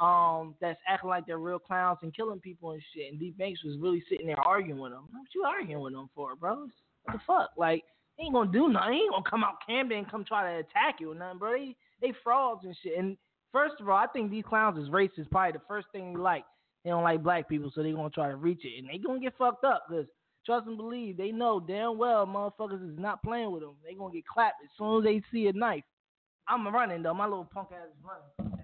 Um, that's acting like they're real clowns and killing people and shit. And D Banks was really sitting there arguing with them. What you arguing with them for, bro? What the fuck? Like, they ain't gonna do nothing. They ain't gonna come out Camden and come try to attack you or nothing, bro. They they frauds and shit. And first of all, I think these clowns is racist. Probably the first thing they like. They don't like black people, so they gonna try to reach it, and they gonna get fucked up because trust and believe they know damn well motherfuckers is not playing with them. They gonna get clapped as soon as they see a knife. I'm running though. My little punk ass is running.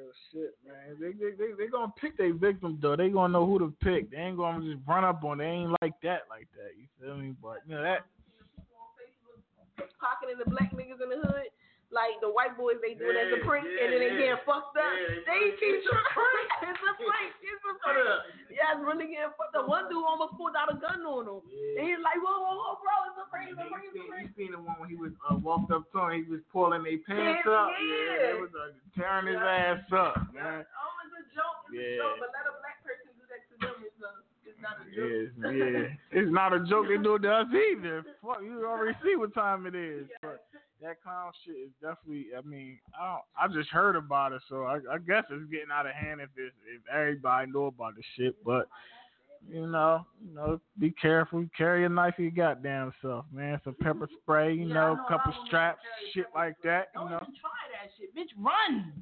Real shit, man. They they they, they gonna pick their victim though. They gonna know who to pick. They ain't gonna just run up on. They ain't like that, like that. You feel me? But you know that. pocketing the black niggas in the hood. Like the white boys, they do it as a prank, yeah, and then they yeah. get fucked up. Yeah, they keep prank. It's a prank. It's a prank. Yeah, it's really getting fucked up. One dude almost pulled out a gun on him. And he's like, whoa, whoa, whoa, bro, it's a prank, it's a prank, it's a prank. You seen the one when he was uh, walked up to him, he was pulling their pants Yeah, up. yeah. they was uh, tearing his ass up, man. Oh, it's a joke. It's Yeah. a joke. But let a black person do that to them is a, it's not a joke. Yes, yeah. It's not a joke they do it to us either. Fuck, you already see what time it is. But that clown shit is definitely. I mean, I don't, I just heard about it, so I, I guess it's getting out of hand if it's, if everybody know about the shit. But you know, you know, be careful. Carry a knife for your goddamn self, man. Some pepper spray, you Yeah, know, know a couple lot of women straps, shit pepper like that. You Don't know. even try that shit, bitch. Run.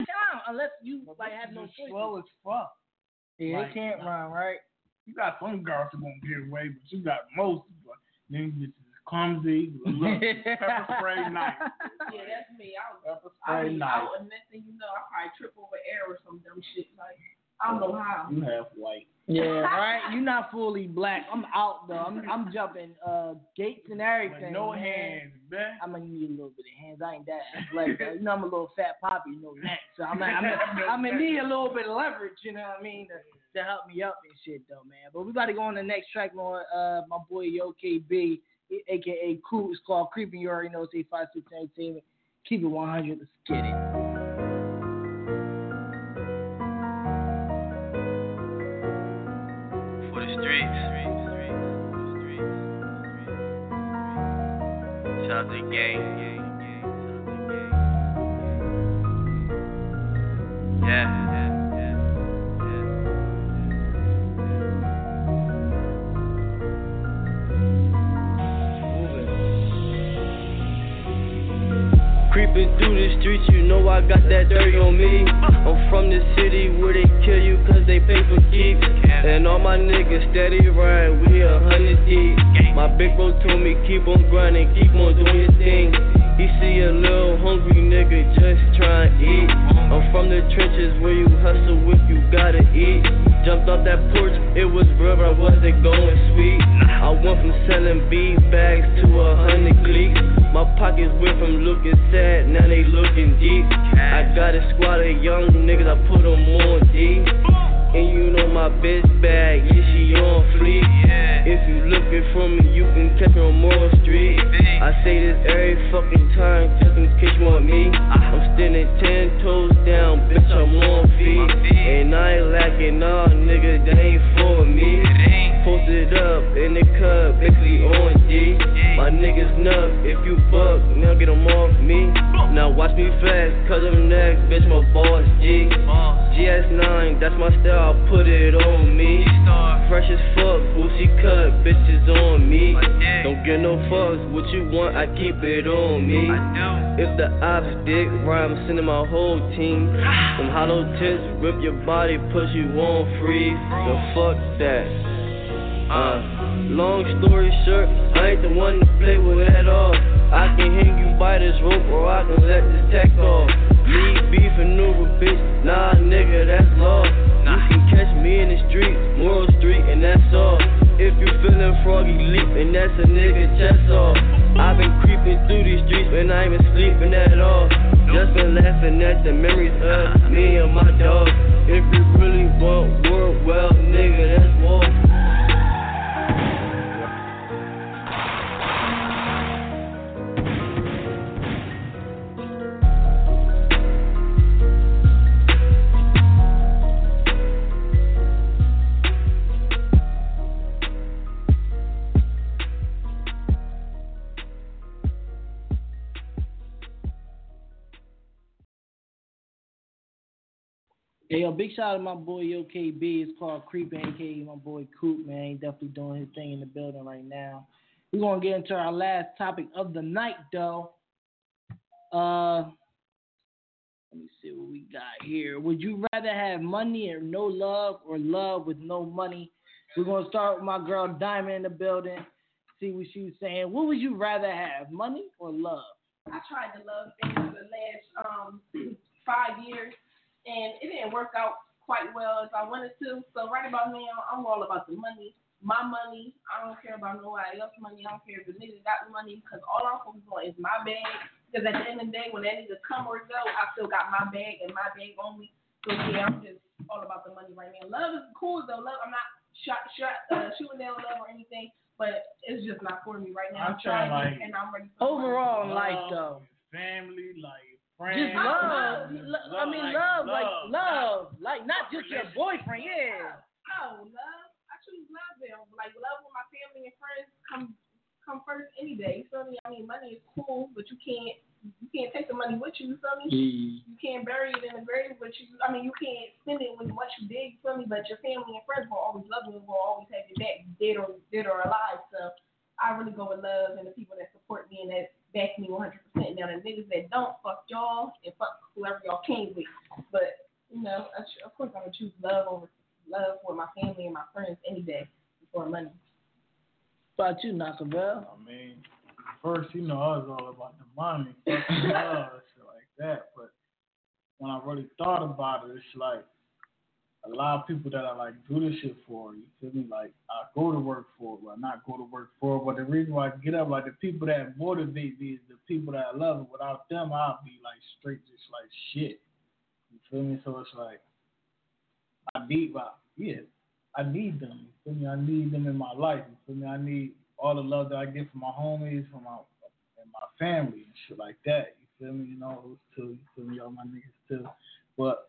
Down, unless you like have no choice. slow as fuck. Yeah, Like, they can't run, right? You got some girls who gonna get away, but you got most. But then you just clumsy, look, pepper spray knife. Yeah, that's me. I was, Pepper I spray mean, knife. I, and next thing you know, I probably trip over air or some dumb shit. Like, I don't know how. You have white. Yeah, right. You're not fully black. I'm out though. I'm I'm jumping uh gates and everything. no man. hands, man. I'm gonna need a little bit of hands. I ain't that athletic. You know I'm a little fat poppy, you know that. So I'm I'm I'm gonna need a little bit of leverage. You know what I mean to, to help me up and shit though, man. But we about to go on the next track on uh my boy Yo KB, aka Cool. It's called Creeping. You already know it's eight five six entertainment. Keep it 100. Let's get it. Shout out to the gang. the city where they kill you cause they pay for keeps. And all my niggas steady ride. we a hundred deep. My big bro told me keep on grinding, keep on doing your thing. He see a little hungry nigga just trying to eat. I'm from the trenches where you hustle if you gotta eat. Jumped off that porch, it was rubber, I wasn't going sweet. I went from selling bead bags to a hundred cleats. My pockets went from looking sad, now they looking deep. I got a squad of young what you want, I keep it on me. If the ops dick rhyme, I'm sending my whole team. Some hollow tips, rip your body, push you on free. So fuck that. Uh, long story short, I ain't the one to play with at all. I can hang you by this rope All. Just been laughing at the memories of shout out to my boy Yo KB. It's called Creeping, aka my boy Coop, man. Definitely doing his thing in the building right now. We're gonna get into our last topic of the night, though. Uh, let me see what we got here. Would you rather have money and no love, or love with no money? We're gonna start with my girl Diamond in the building. See what she was saying. What would you rather have, money or love? I tried to love things for the last um five years, and it didn't work out quite well as I wanted to. So right about now, I'm all about the money, my money. I don't care about nobody else's money. I don't care if the nigga got the money, because all I'm focused on is my bag. Because at the end of the day, when that nigga come or go, I still got my bag and my bag only. So yeah, I'm just all about the money right now. Love is cool though. Love, I'm not shot, shot, uh, shooting down love or anything, but it's just not for me right now. I'm trying, trying like, and I'm ready. For Overall, in Love, life, though. Family, like friends. Just love. Just Lo- I mean, love, like love, like not just your boyfriend. Yeah. Oh, love. I choose love them. Like love with my family and friends come come first any day. You feel me? I mean, money is cool, but you can't you can't take the money with you. You feel me? Mm. You can't bury it in the grave, but you I mean you can't spend it when once you dig. You feel me? But your family and friends will always love you and will always have your back, dead or dead or alive. So I really go with love and the people that support me and that back me 100%. Now the niggas that don't, fuck y'all and fuck whoever y'all came with. But you know, I ch- of course I'm gonna choose love over love for my family and my friends any day before money. About you, Nockavel. I mean, first, you know, I was all about the money, fucking love, shit like that. But when I really thought about it, it's like a lot of people that I like do this shit for. You feel me? Like I go to work for, well, not go to work for, but the reason why I get up, like the people that motivate me is the people that I love. Without them, I'll be like straight, just like shit. You feel me? So it's like I need, well, yeah, I need them. You feel me? I need them in my life. You feel me? I need all the love that I get from my homies, from my and my family and shit like that. You feel me? You know, those two. You feel me? All my niggas too. But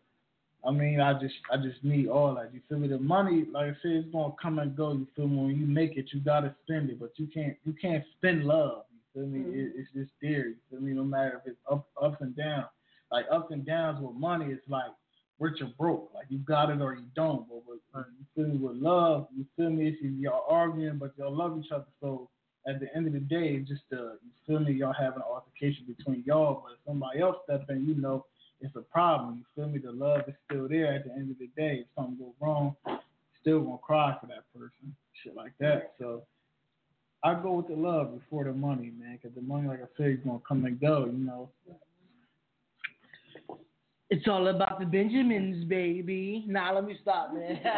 I mean, I just I just need all that. You feel me? The money, like I said, it's gonna come and go. You feel me? When you make it, you gotta spend it, but you can't you can't spend love. You feel me? It, it's just there. You feel me? No matter if it's up ups and downs. Like ups and downs with money, it's like rich or broke. Like you got it or you don't. But with, you feel me? With love, you feel me? It's y'all arguing, but y'all love each other. So at the end of the day, it's just uh, you feel me? Y'all have an altercation between y'all, but if somebody else step in, you know it's a problem. You feel me? The love is still there at the end of the day. If something goes wrong, still gonna cry for that person. Shit like that. So I go with the love before the money, man, because the money, like I said, is gonna come and go. You know. It's all about the Benjamins, baby. Nah, let me stop, man.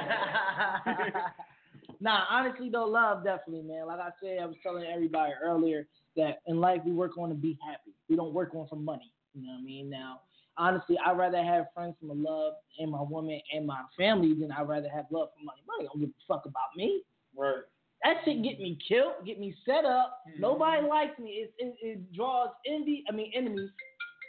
Nah, honestly though, love definitely, man. Like I said, I was telling everybody earlier that in life we work on to be happy. We don't work on for money. You know what I mean? Now, honestly, I'd rather have friends from a love and my woman and my family than I'd rather have love from money. Money don't give a fuck about me. Right. That shit get me killed, get me set up. Mm-hmm. Nobody likes me. It, it it draws envy. I mean enemies,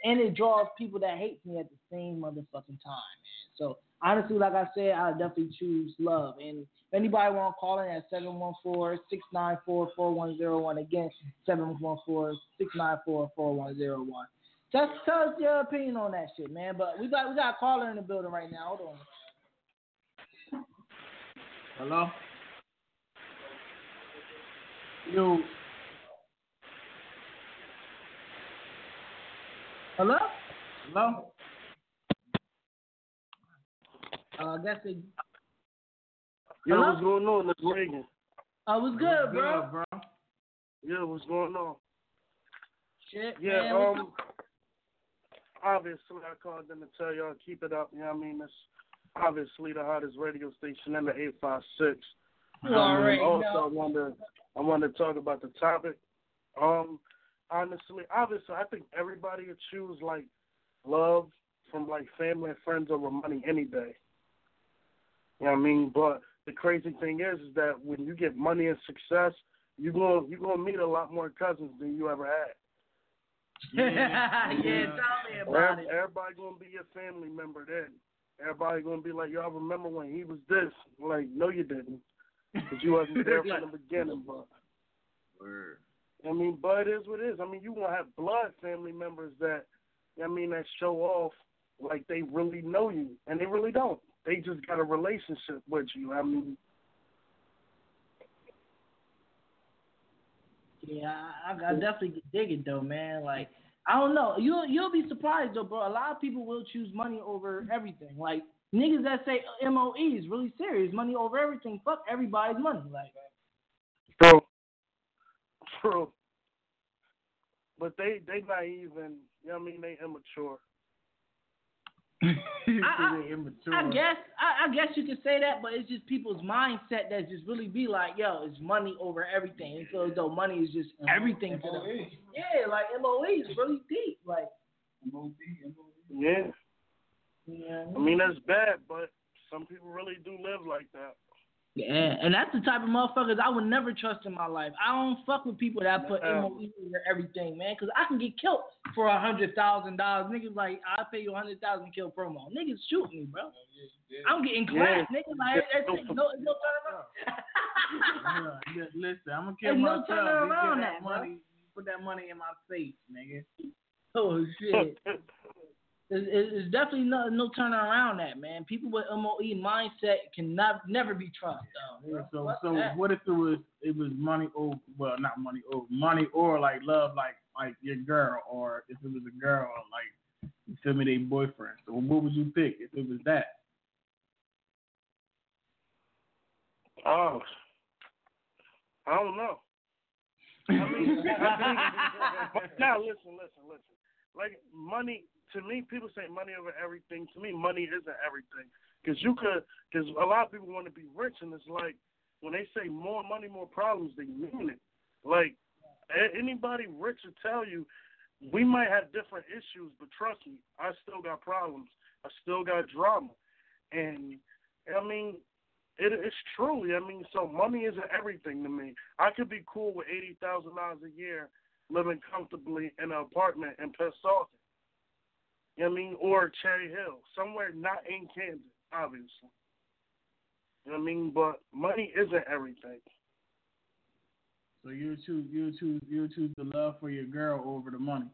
and it draws people that hate me at the same motherfucking time, man. So honestly, like I said, I definitely choose love. And if anybody want to call in at 714-694-4101 again, 714-694-4101. Just tell us your opinion on that shit, man. But we got we got a caller in the building right now. Hold on. Hello. Yo. Hello? Hello. Uh, I guess it. Yo, Hello? what's going on? It's Reagan. Uh, what's good, bro? bro? Yeah, what's going on? Shit, Yeah, man. what's um, obviously I called them to tell y'all keep it up. You know what I mean? It's obviously the hottest radio station in the 856. You already also, know. I wanted, I wanted to talk about the topic. Um, honestly, obviously, I think everybody would choose like love from like family and friends over money any day. You know what I mean? But the crazy thing is, is that when you get money and success, you gonna you gonna meet a lot more cousins than you ever had. yeah, tell me about Every- it. Everybody gonna be your family member then. Everybody gonna be like, y'all remember when he was this? Like, no, you didn't, because you wasn't there from the beginning. But I mean, but it is what it is. I mean, you gonna have blood family members that, I mean, that show off like they really know you, and they really don't. They just got a relationship with you. I mean, Yeah, I, I definitely dig it though, man. Like I don't know, you you'll be surprised though, bro. A lot of people will choose money over everything. Like niggas that say MOE is really serious, money over everything. Fuck everybody's money. Like True. True. But they they naive and you know what I mean they immature. I, immature. I guess I, I guess you could say that, but it's just people's mindset that just really be like, yo, it's money over everything. It feels as though money is just everything to them. Yeah, like MOE is really deep. Like Yeah. yeah. I mean that's bad, but some people really do live like that. Yeah, and that's the type of motherfuckers I would never trust in my life. I don't fuck with people that put Yeah. MOE over everything, man, because I can get killed for a hundred thousand dollars. Niggas like I'll pay you a hundred thousand kill promo. Niggas shoot me, bro. I'm getting clapped, Yeah. niggas like that's it. no no turn around. Yeah, listen, I'm gonna There's kill no myself. turning You around get that, bro. money. Put that money in my face, nigga. Oh shit. It's, it's it's definitely no no turning around that, man. People with MOE mindset cannot never be trusted. though. Yeah, so Fuck so that. what if it was it was money or well not money or money or like love like like your girl or if it was a girl like you feel me they boyfriend. So what would you pick if it was that? Oh, I don't know. I mean, I think, but now listen, listen, listen. Like money to me, people say money over everything. To me, money isn't everything. Because you could, because a lot of people want to be rich, and it's like when they say more money, more problems, they mean it. Like anybody rich will tell you, we might have different issues, but trust me, I still got problems. I still got drama, and I mean, it, it's true. I mean, so money isn't everything to me. I could be cool with eighty thousand dollars a year, living comfortably in an apartment in Pennsauken. You know what I mean, or Cherry Hill, somewhere not in Kansas, obviously. You know what I mean, but money isn't everything. So you choose you choose you choose the love for your girl over the money.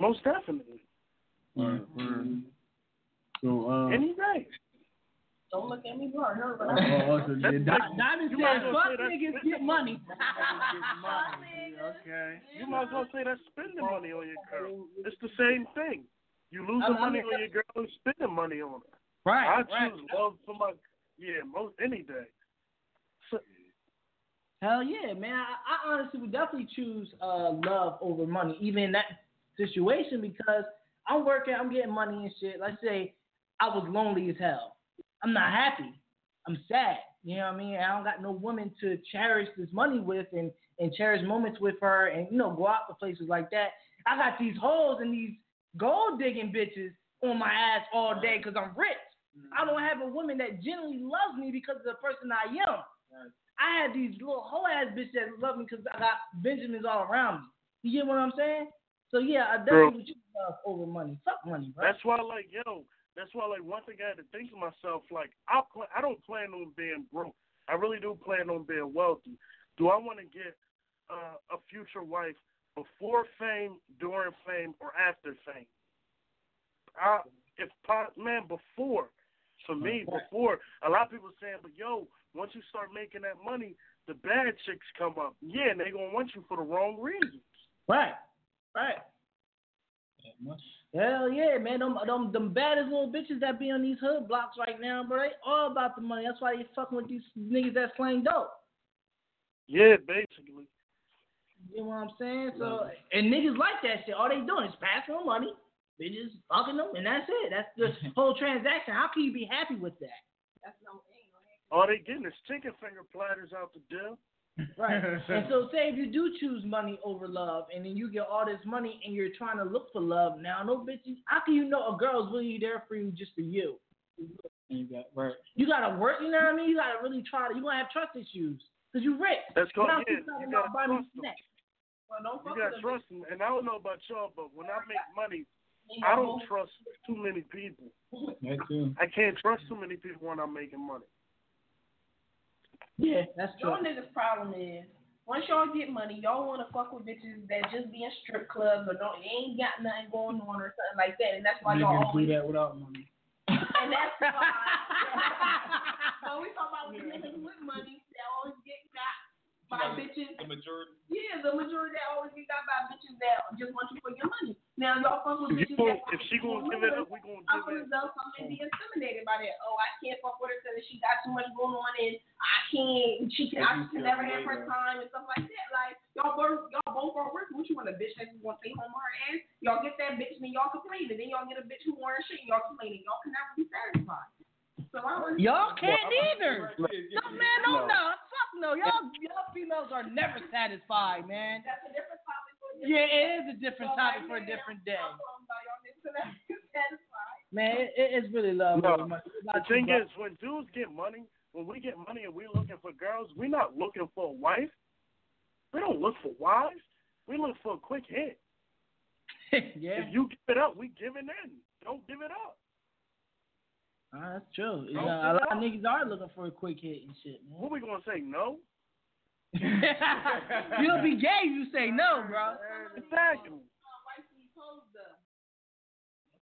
Most definitely. Word, word. So uh Any day. Don't look at me, bro. No, oh, so That's the- like- Diamond You said, "Fuck niggas, get money." okay. You might as well say that's spending money on your girl. It's the same thing. You losing I- I money on your girl and spending money on her. Right, I right. choose love for my yeah, most any day. So, Hell yeah, man. I, I honestly would definitely choose uh, love over money, even in that situation, because I'm working, I'm getting money and shit. Let's say I was lonely as hell. I'm not happy. I'm sad. You know what I mean? I don't got no woman to cherish this money with and and cherish moments with her and you know go out to places like that. I got these hoes and these gold digging bitches on my ass all day because I'm rich. Mm-hmm. I don't have a woman that genuinely loves me because of the person I am. I have these little hoe ass bitches that love me because I got Benjamins all around me. You get what I'm saying? So yeah, I Bro. definitely choose love over money. Fuck money, bro. That's why, I like, yo, that's why, like, one thing I had to think to myself, like, I pl- I don't plan on being broke. I really do plan on being wealthy. Do I want to get uh, a future wife before fame, during fame, or after fame? I, if man, before. For me, before. A lot of people saying, but yo, once you start making that money, the bad chicks come up. Yeah, and they gonna want you for the wrong reasons. Right. Right. Hell yeah, man. Them, them, them baddest little bitches that be on these hood blocks right now, bro. They all about the money. That's why they fucking with these niggas that slang dope. Yeah, basically. You know what I'm saying? So and niggas like that shit. All they doing is passing them money. They just fucking them, and that's it. That's the whole transaction. How can you be happy with that? That's no. All they getting is chicken finger platters out the deal. Right. and so say if you do choose money over love and then you get all this money and you're trying to look for love now, no bitches how can you know a girl's really there for you just for you? You got right. You gotta work, you know what I mean? You gotta really try to you gonna have trust issues. Because you rich. That's called Now yeah, she's talking you gotta about buying trust them. snacks. Well, don't You gotta trust them. And I don't know about y'all, but when I make money, I don't trust too many people. That too. I can't trust too many people when I'm making money. Yeah, that's true. Y'all niggas' problem is once y'all get money, y'all want to fuck with bitches that just be in strip clubs or don't ain't got nothing going on or something like that, and that's why y'all Niggas do always that without money. and that's why. so we talk about niggas with money that always by bitches. The majority. Yeah, the majority that always get got by bitches that just want you for your money. Now y'all fuck with If, you bitches that if she gonna give it up, we gonna I'm gonna know something and be intimidated by that. Oh, I can't fuck with her because she got too much going on and I can't. She can. I can never have her time and stuff like that. Like y'all both, y'all both are working. What you want a bitch that just want to stay home on her ass? Y'all get that bitch and then y'all complain. And then y'all get a bitch who wearing shit and y'all complaining. Y'all can never be satisfied. So I Y'all can't either. No man, no, No. no, fuck no. Y'all, y'all females are never satisfied, man. That's a different topic. for a Yeah, it is a different So topic for a different day. I'm talking about y'all niggas that are satisfied. Man, it, it- it's really love. No. over. It's The thing is, when dudes get money, when we get money and we're looking for girls, we're not looking for a wife. We don't look for wives. We look for a quick hit. yeah, If you give it up, we give it in. Don't give it up. Ah, that's true. You know, a lot of niggas are looking for a quick hit and shit, man. What we gonna say? No. You'll be gay if you say no, bro. Exactly.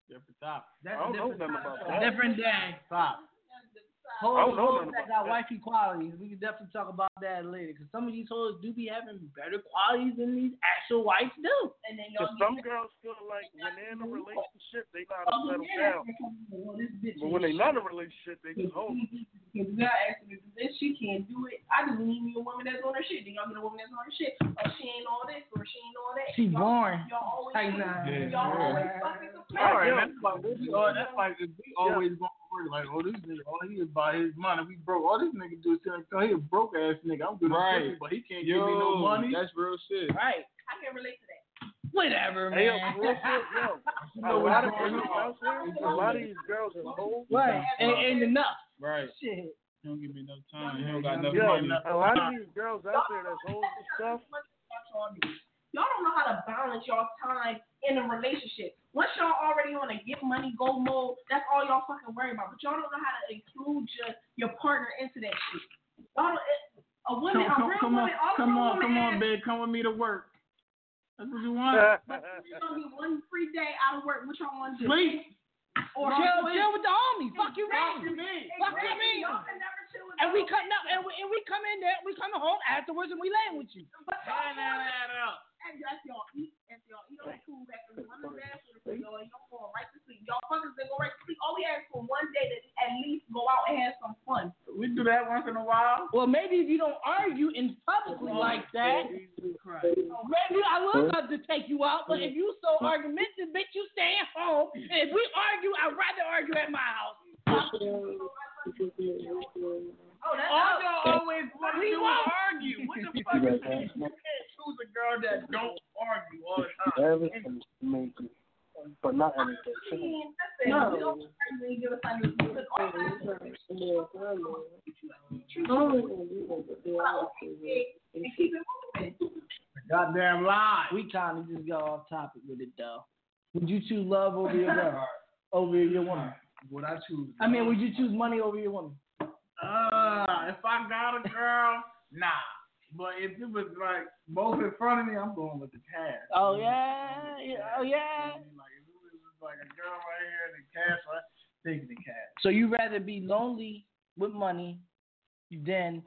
Different top. That's a different, nothing different day. Top. Hoes, I don't know hoes that about got that. wifey qualities. We can definitely talk about that later. Because some of these hoes do be having better qualities than these actual wives do. And then Because y'all some girls feel like when they're in a relationship, they know how to settle down. But when they're not in a relationship, they just hold. Because you gotta ask me, this she can't do it. I just need me a woman that's on her shit. Then y'all get a woman that's on her shit. Or she ain't all this, or she ain't all that. She y'all, boring. Y'all always, Like, nah. Yeah, y'all yeah. always fucking All complain. right, that's like we, that's like if we always going to work like, oh, this nigga, all he is about his money. We broke. All this nigga do is sit and tell oh, he a broke ass nigga. I'm good Right. at but he can't give me no money. That's real shit. Right. I can relate to that. Whatever, Hey, yo, man. real quick, yo. A lot of girls out there, a lot of these girls are hoes. right. Ain't, ain't enough. Right. Shit. He don't give me enough time. He don't got enough Yo, money. a lot of these girls out there that's hoes and stuff. Y'all don't know how to balance y'all time in a relationship. Once y'all already on a get money go mode, that's all y'all fucking worry about. But y'all don't know how to include your your partner into that shit. Y'all don't, a Come, woman, a come, real come on, woman, all come on, woman come on, asks, babe. Come with me to work. That's what you want. you gonna get one free day out of work. What y'all want to do? Sleep. Or chill, sleep. chill with the homies. Fuck you, Exactly. mean. Fuck you, Exactly. mean. Y'all can never chill with And we y'all come up, and we, and we come in there, we come home afterwards, and we laying with you. But y'all and that's y'all eat, and y'all eat on the food after one of the bathroom, y'all y'all going right to sleep. Y'all fuckers they go right to sleep. All we ask for one day to at least go out and have some fun. We do that once in a while. Well, maybe if you don't argue in publicly like that, maybe oh, I would love to take you out. But if you so argumentative, bitch, you stay at home. And if we argue, I'd rather argue at my house. Oh, that's all y'all always want to do is argue. What the fuck is that? You can't choose a girl that don't argue all the time. Everything, maybe, but not anything. No. Goddamn lie. We kind of just got off topic with it though. Would you choose love over your girl? over your woman? Would I choose? I mean, would you choose money over your woman? Uh, if I got a girl, nah. But if it was like both in front of me, I'm going with the cash. Oh yeah, yeah, oh yeah. Like if it was like a girl right here and the cash, right, taking the cash. So you rather be lonely with money than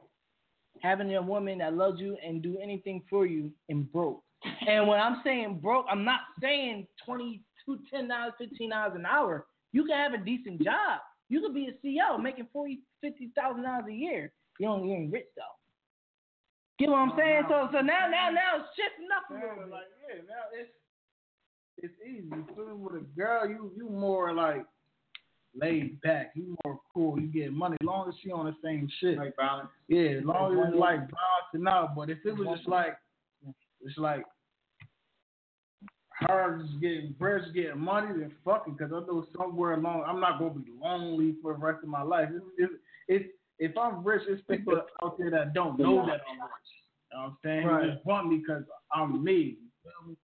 having a woman that loves you and do anything for you and broke. And when I'm saying broke, I'm not saying twenty two, ten dollars, fifteen dollars an hour. You can have a decent job. You could be a CEO making forty, fifty thousand dollars a year. You don't you ain't rich though. Get what I'm saying? So so now now now it's shifting up a little bit. like yeah, now it's it's easy. You? With a girl, you you more like laid back. You more cool. You get money as long as she on the same shit. Like balance. Yeah, as long as it's like balancing out. But if it was just like it's like her just getting bread, just getting money, then fuck it. Because I know somewhere along, I'm not gonna be lonely for the rest of my life. It's, it's, it's if I'm rich, it's people out there that don't know that I'm rich. You know what I'm saying? Right. They just want me because I'm me. You feel me?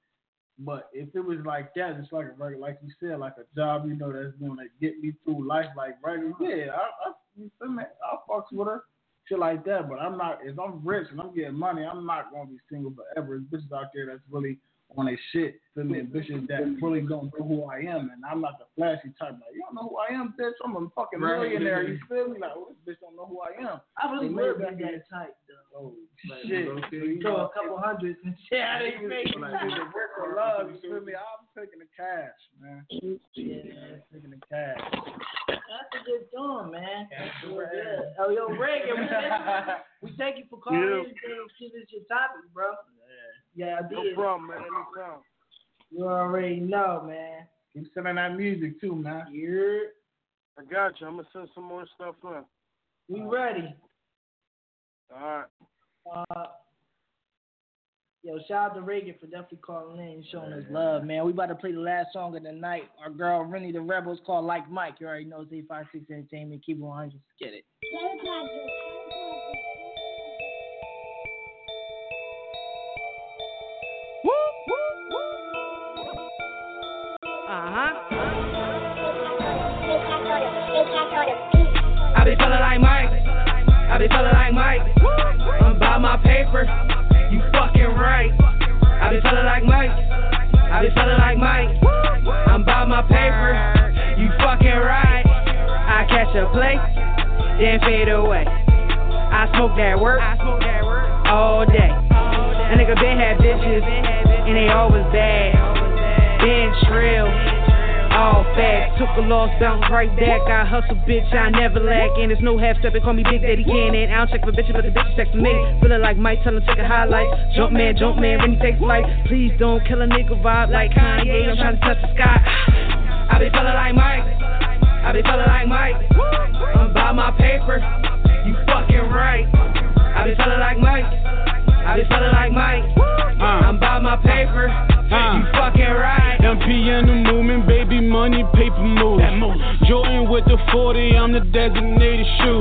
But if it was like that, it's like a regular, like you said, like a job, you know, that's gonna get me through life, like regular. Yeah, I, I you feel me? I fucks with her, shit like that. But I'm not. If I'm rich and I'm getting money, I'm not gonna be single forever. There's bitches out there that's really on their shit. Feel me? Bitches that really don't know who I am, and I'm not the flashy type. Like you don't know who I am, bitch. I'm a fucking Right. millionaire. You feel me? Like oh, this bitch don't know who I am. I really They would be that type though. Oh Like, shit! okay, You throw know, a couple hundreds and shit out of your face. Like, nigga, work for love, you feel me? I'm taking the cash, man. Yeah. Taking the cash. That's a good doing, man. Real good. Oh, yo, Reagan, we thank, you for calling Yeah. in and giving your topic, bro. Yeah, I No did. problem, man. Anytime. You already know, man. Keep sending that music too, man. You're, I got you. I'm gonna send some more stuff in. we ready. All right. Uh, yo, shout out to Reagan for definitely calling in and showing us love, man. We about to play the last song of the night. Our girl Rennie the Rebels called Like Mike. You already know it's 856 Entertainment. Keep it 100. Get it. Mike. I'm about my paper. You fucking right. I be feeling like Mike. I be feeling like Mike. I'm about my paper. You fucking right. I catch a play, then fade away. I smoke that work all day. A nigga been had bitches, and they always bad. Been trill, all fat. Took a loss, bounced right back. I hustle, bitch, I never lack. And there's no half step, stepping, call me Big Daddy Cannon. I don't check for bitches, but the bitches text me. Feeling like Mike, tell him take a highlight. Jump man, jump man, when he takes flight. Please don't kill a nigga vibe like Kanye. I'm trying to touch the sky. I be feeling like Mike. I be feeling like Mike. I'm by my paper. You fucking right. I be feeling like Mike. I be feeling like Mike. I'm by my paper. You fucking right. In money, paper move. With the 40, I'm the designated shoe.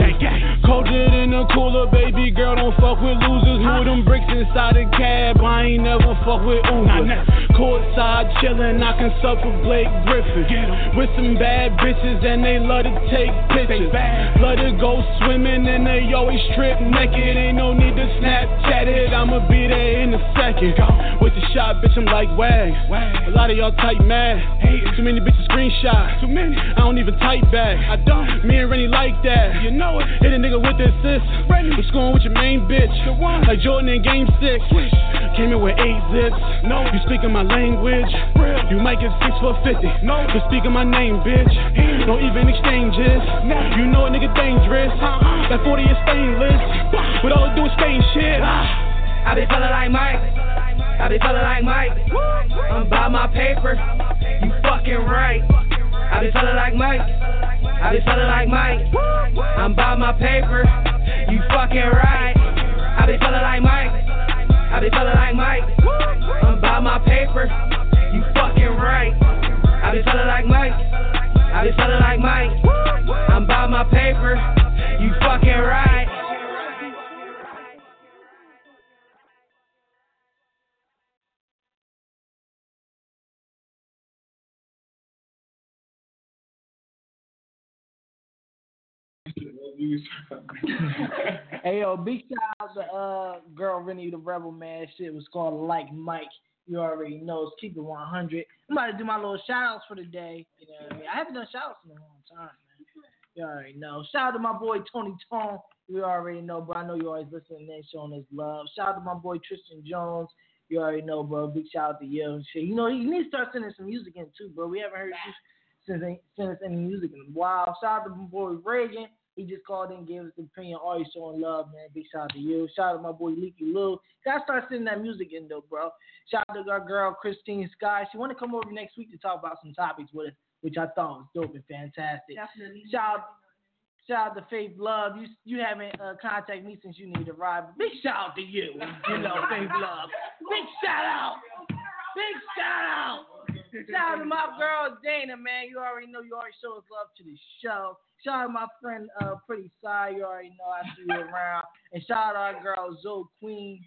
Colder than the cooler, baby girl, don't fuck with losers. Move them bricks inside the cab, I ain't never fuck with Uber. Courtside chillin', I can suck with Blake Griffin. With some bad bitches, and they love to take pictures. Love to go swimming, and they always strip naked. Ain't no need to Snapchat it, I'ma be there in a second. With the shot, bitch, I'm like wag. A lot of y'all type mad. Too many bitches screenshot. Too many. I don't even type back. I don't. Me and Rennie like that. You know it. Hit a nigga with the assist. I'm scoring with your main bitch. The one. Like Jordan in game six. Came in with eight zips. No. You speaking my language. You might get six for fifty. No. You speaking my name, bitch. Don't even exchanges. You know a nigga dangerous. That 40 is stainless. But all it do is stain shit. I be feeling like Mike. I be feeling like Mike. I'm by my paper. You fucking right. I be feeling like Mike. I be feeling like Mike. I'm by my paper. You fucking right. I be feeling like Mike. I be feeling like Mike. I'm by my paper. You fucking right. I be feeling like Mike. I be feeling like Mike. I'm by my paper. You fucking right. Hey yo, big shout out to uh girl Rennie the Rebel man. Shit was called Like Mike. You already know. It's keep it 100. I'm about to do my little shout outs for the day. You know what I mean? I haven't done shout outs in a long time, man. You already know. Shout out to my boy Tony Tone. You already know, bro. I know you always listening and showing us love. Shout out to my boy Tristan Jones. You already know, bro. Big shout out to you and shit. You know, you need to start sending some music in too, bro. We haven't heard you since send us any music in a while. Shout out to my boy Reagan. He just called in, gave us an opinion. Always showing love, man. Big shout out to you. Shout out to my boy Leaky Lou. Gotta start sending that music in though, bro. Shout out to our girl Christine Sky. She want to come over next week to talk about some topics with us, which I thought was dope and fantastic. Definitely. Shout out, shout out to Faith Love. You you haven't uh, contacted me since you need a ride. Big shout out to you. You know, Faith Love. Big shout out. Big shout out. Shout out to my girl Dana, man. You already know you already show us love to the show. Shout out to my friend uh Pretty Sai. You already know I see you around. And shout out to our girl Zoe Queen.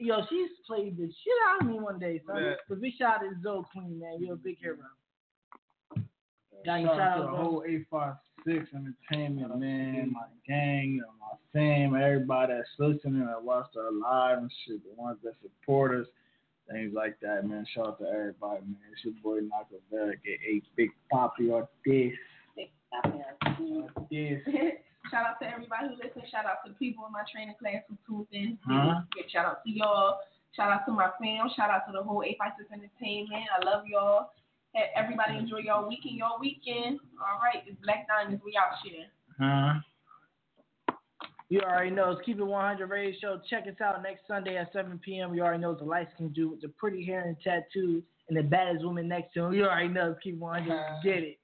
Yo, she's played the shit out of me one day, son. Yeah. But big shout out to Zoe Queen, man. You're a big hero. Got you Shout shout out to out the to whole 856 Entertainment, man, my gang, and my fam, everybody that's listening, that watched our live and shit, the ones that support us, things like that, man. Shout out to everybody, man. It's your boy Naka Vega, a Big Poppy or this. This. shout out to everybody who listens. Shout out to the people in my training class who tuned in. Huh? Shout out to y'all. Shout out to my fam. Shout out to the whole 856 Entertainment. I love y'all. Everybody enjoy y'all weekend. Y'all weekend. All right, it's Blaqq Diamond's. We out here. Huh? You already know it's Keep It 100 Radio Show. Check us out next Sunday at 7 p.m. You already know it's the lights can do with the pretty hair and tattoos and the baddest woman next to him. You already know it's Keep It 100. Uh-huh. Get it.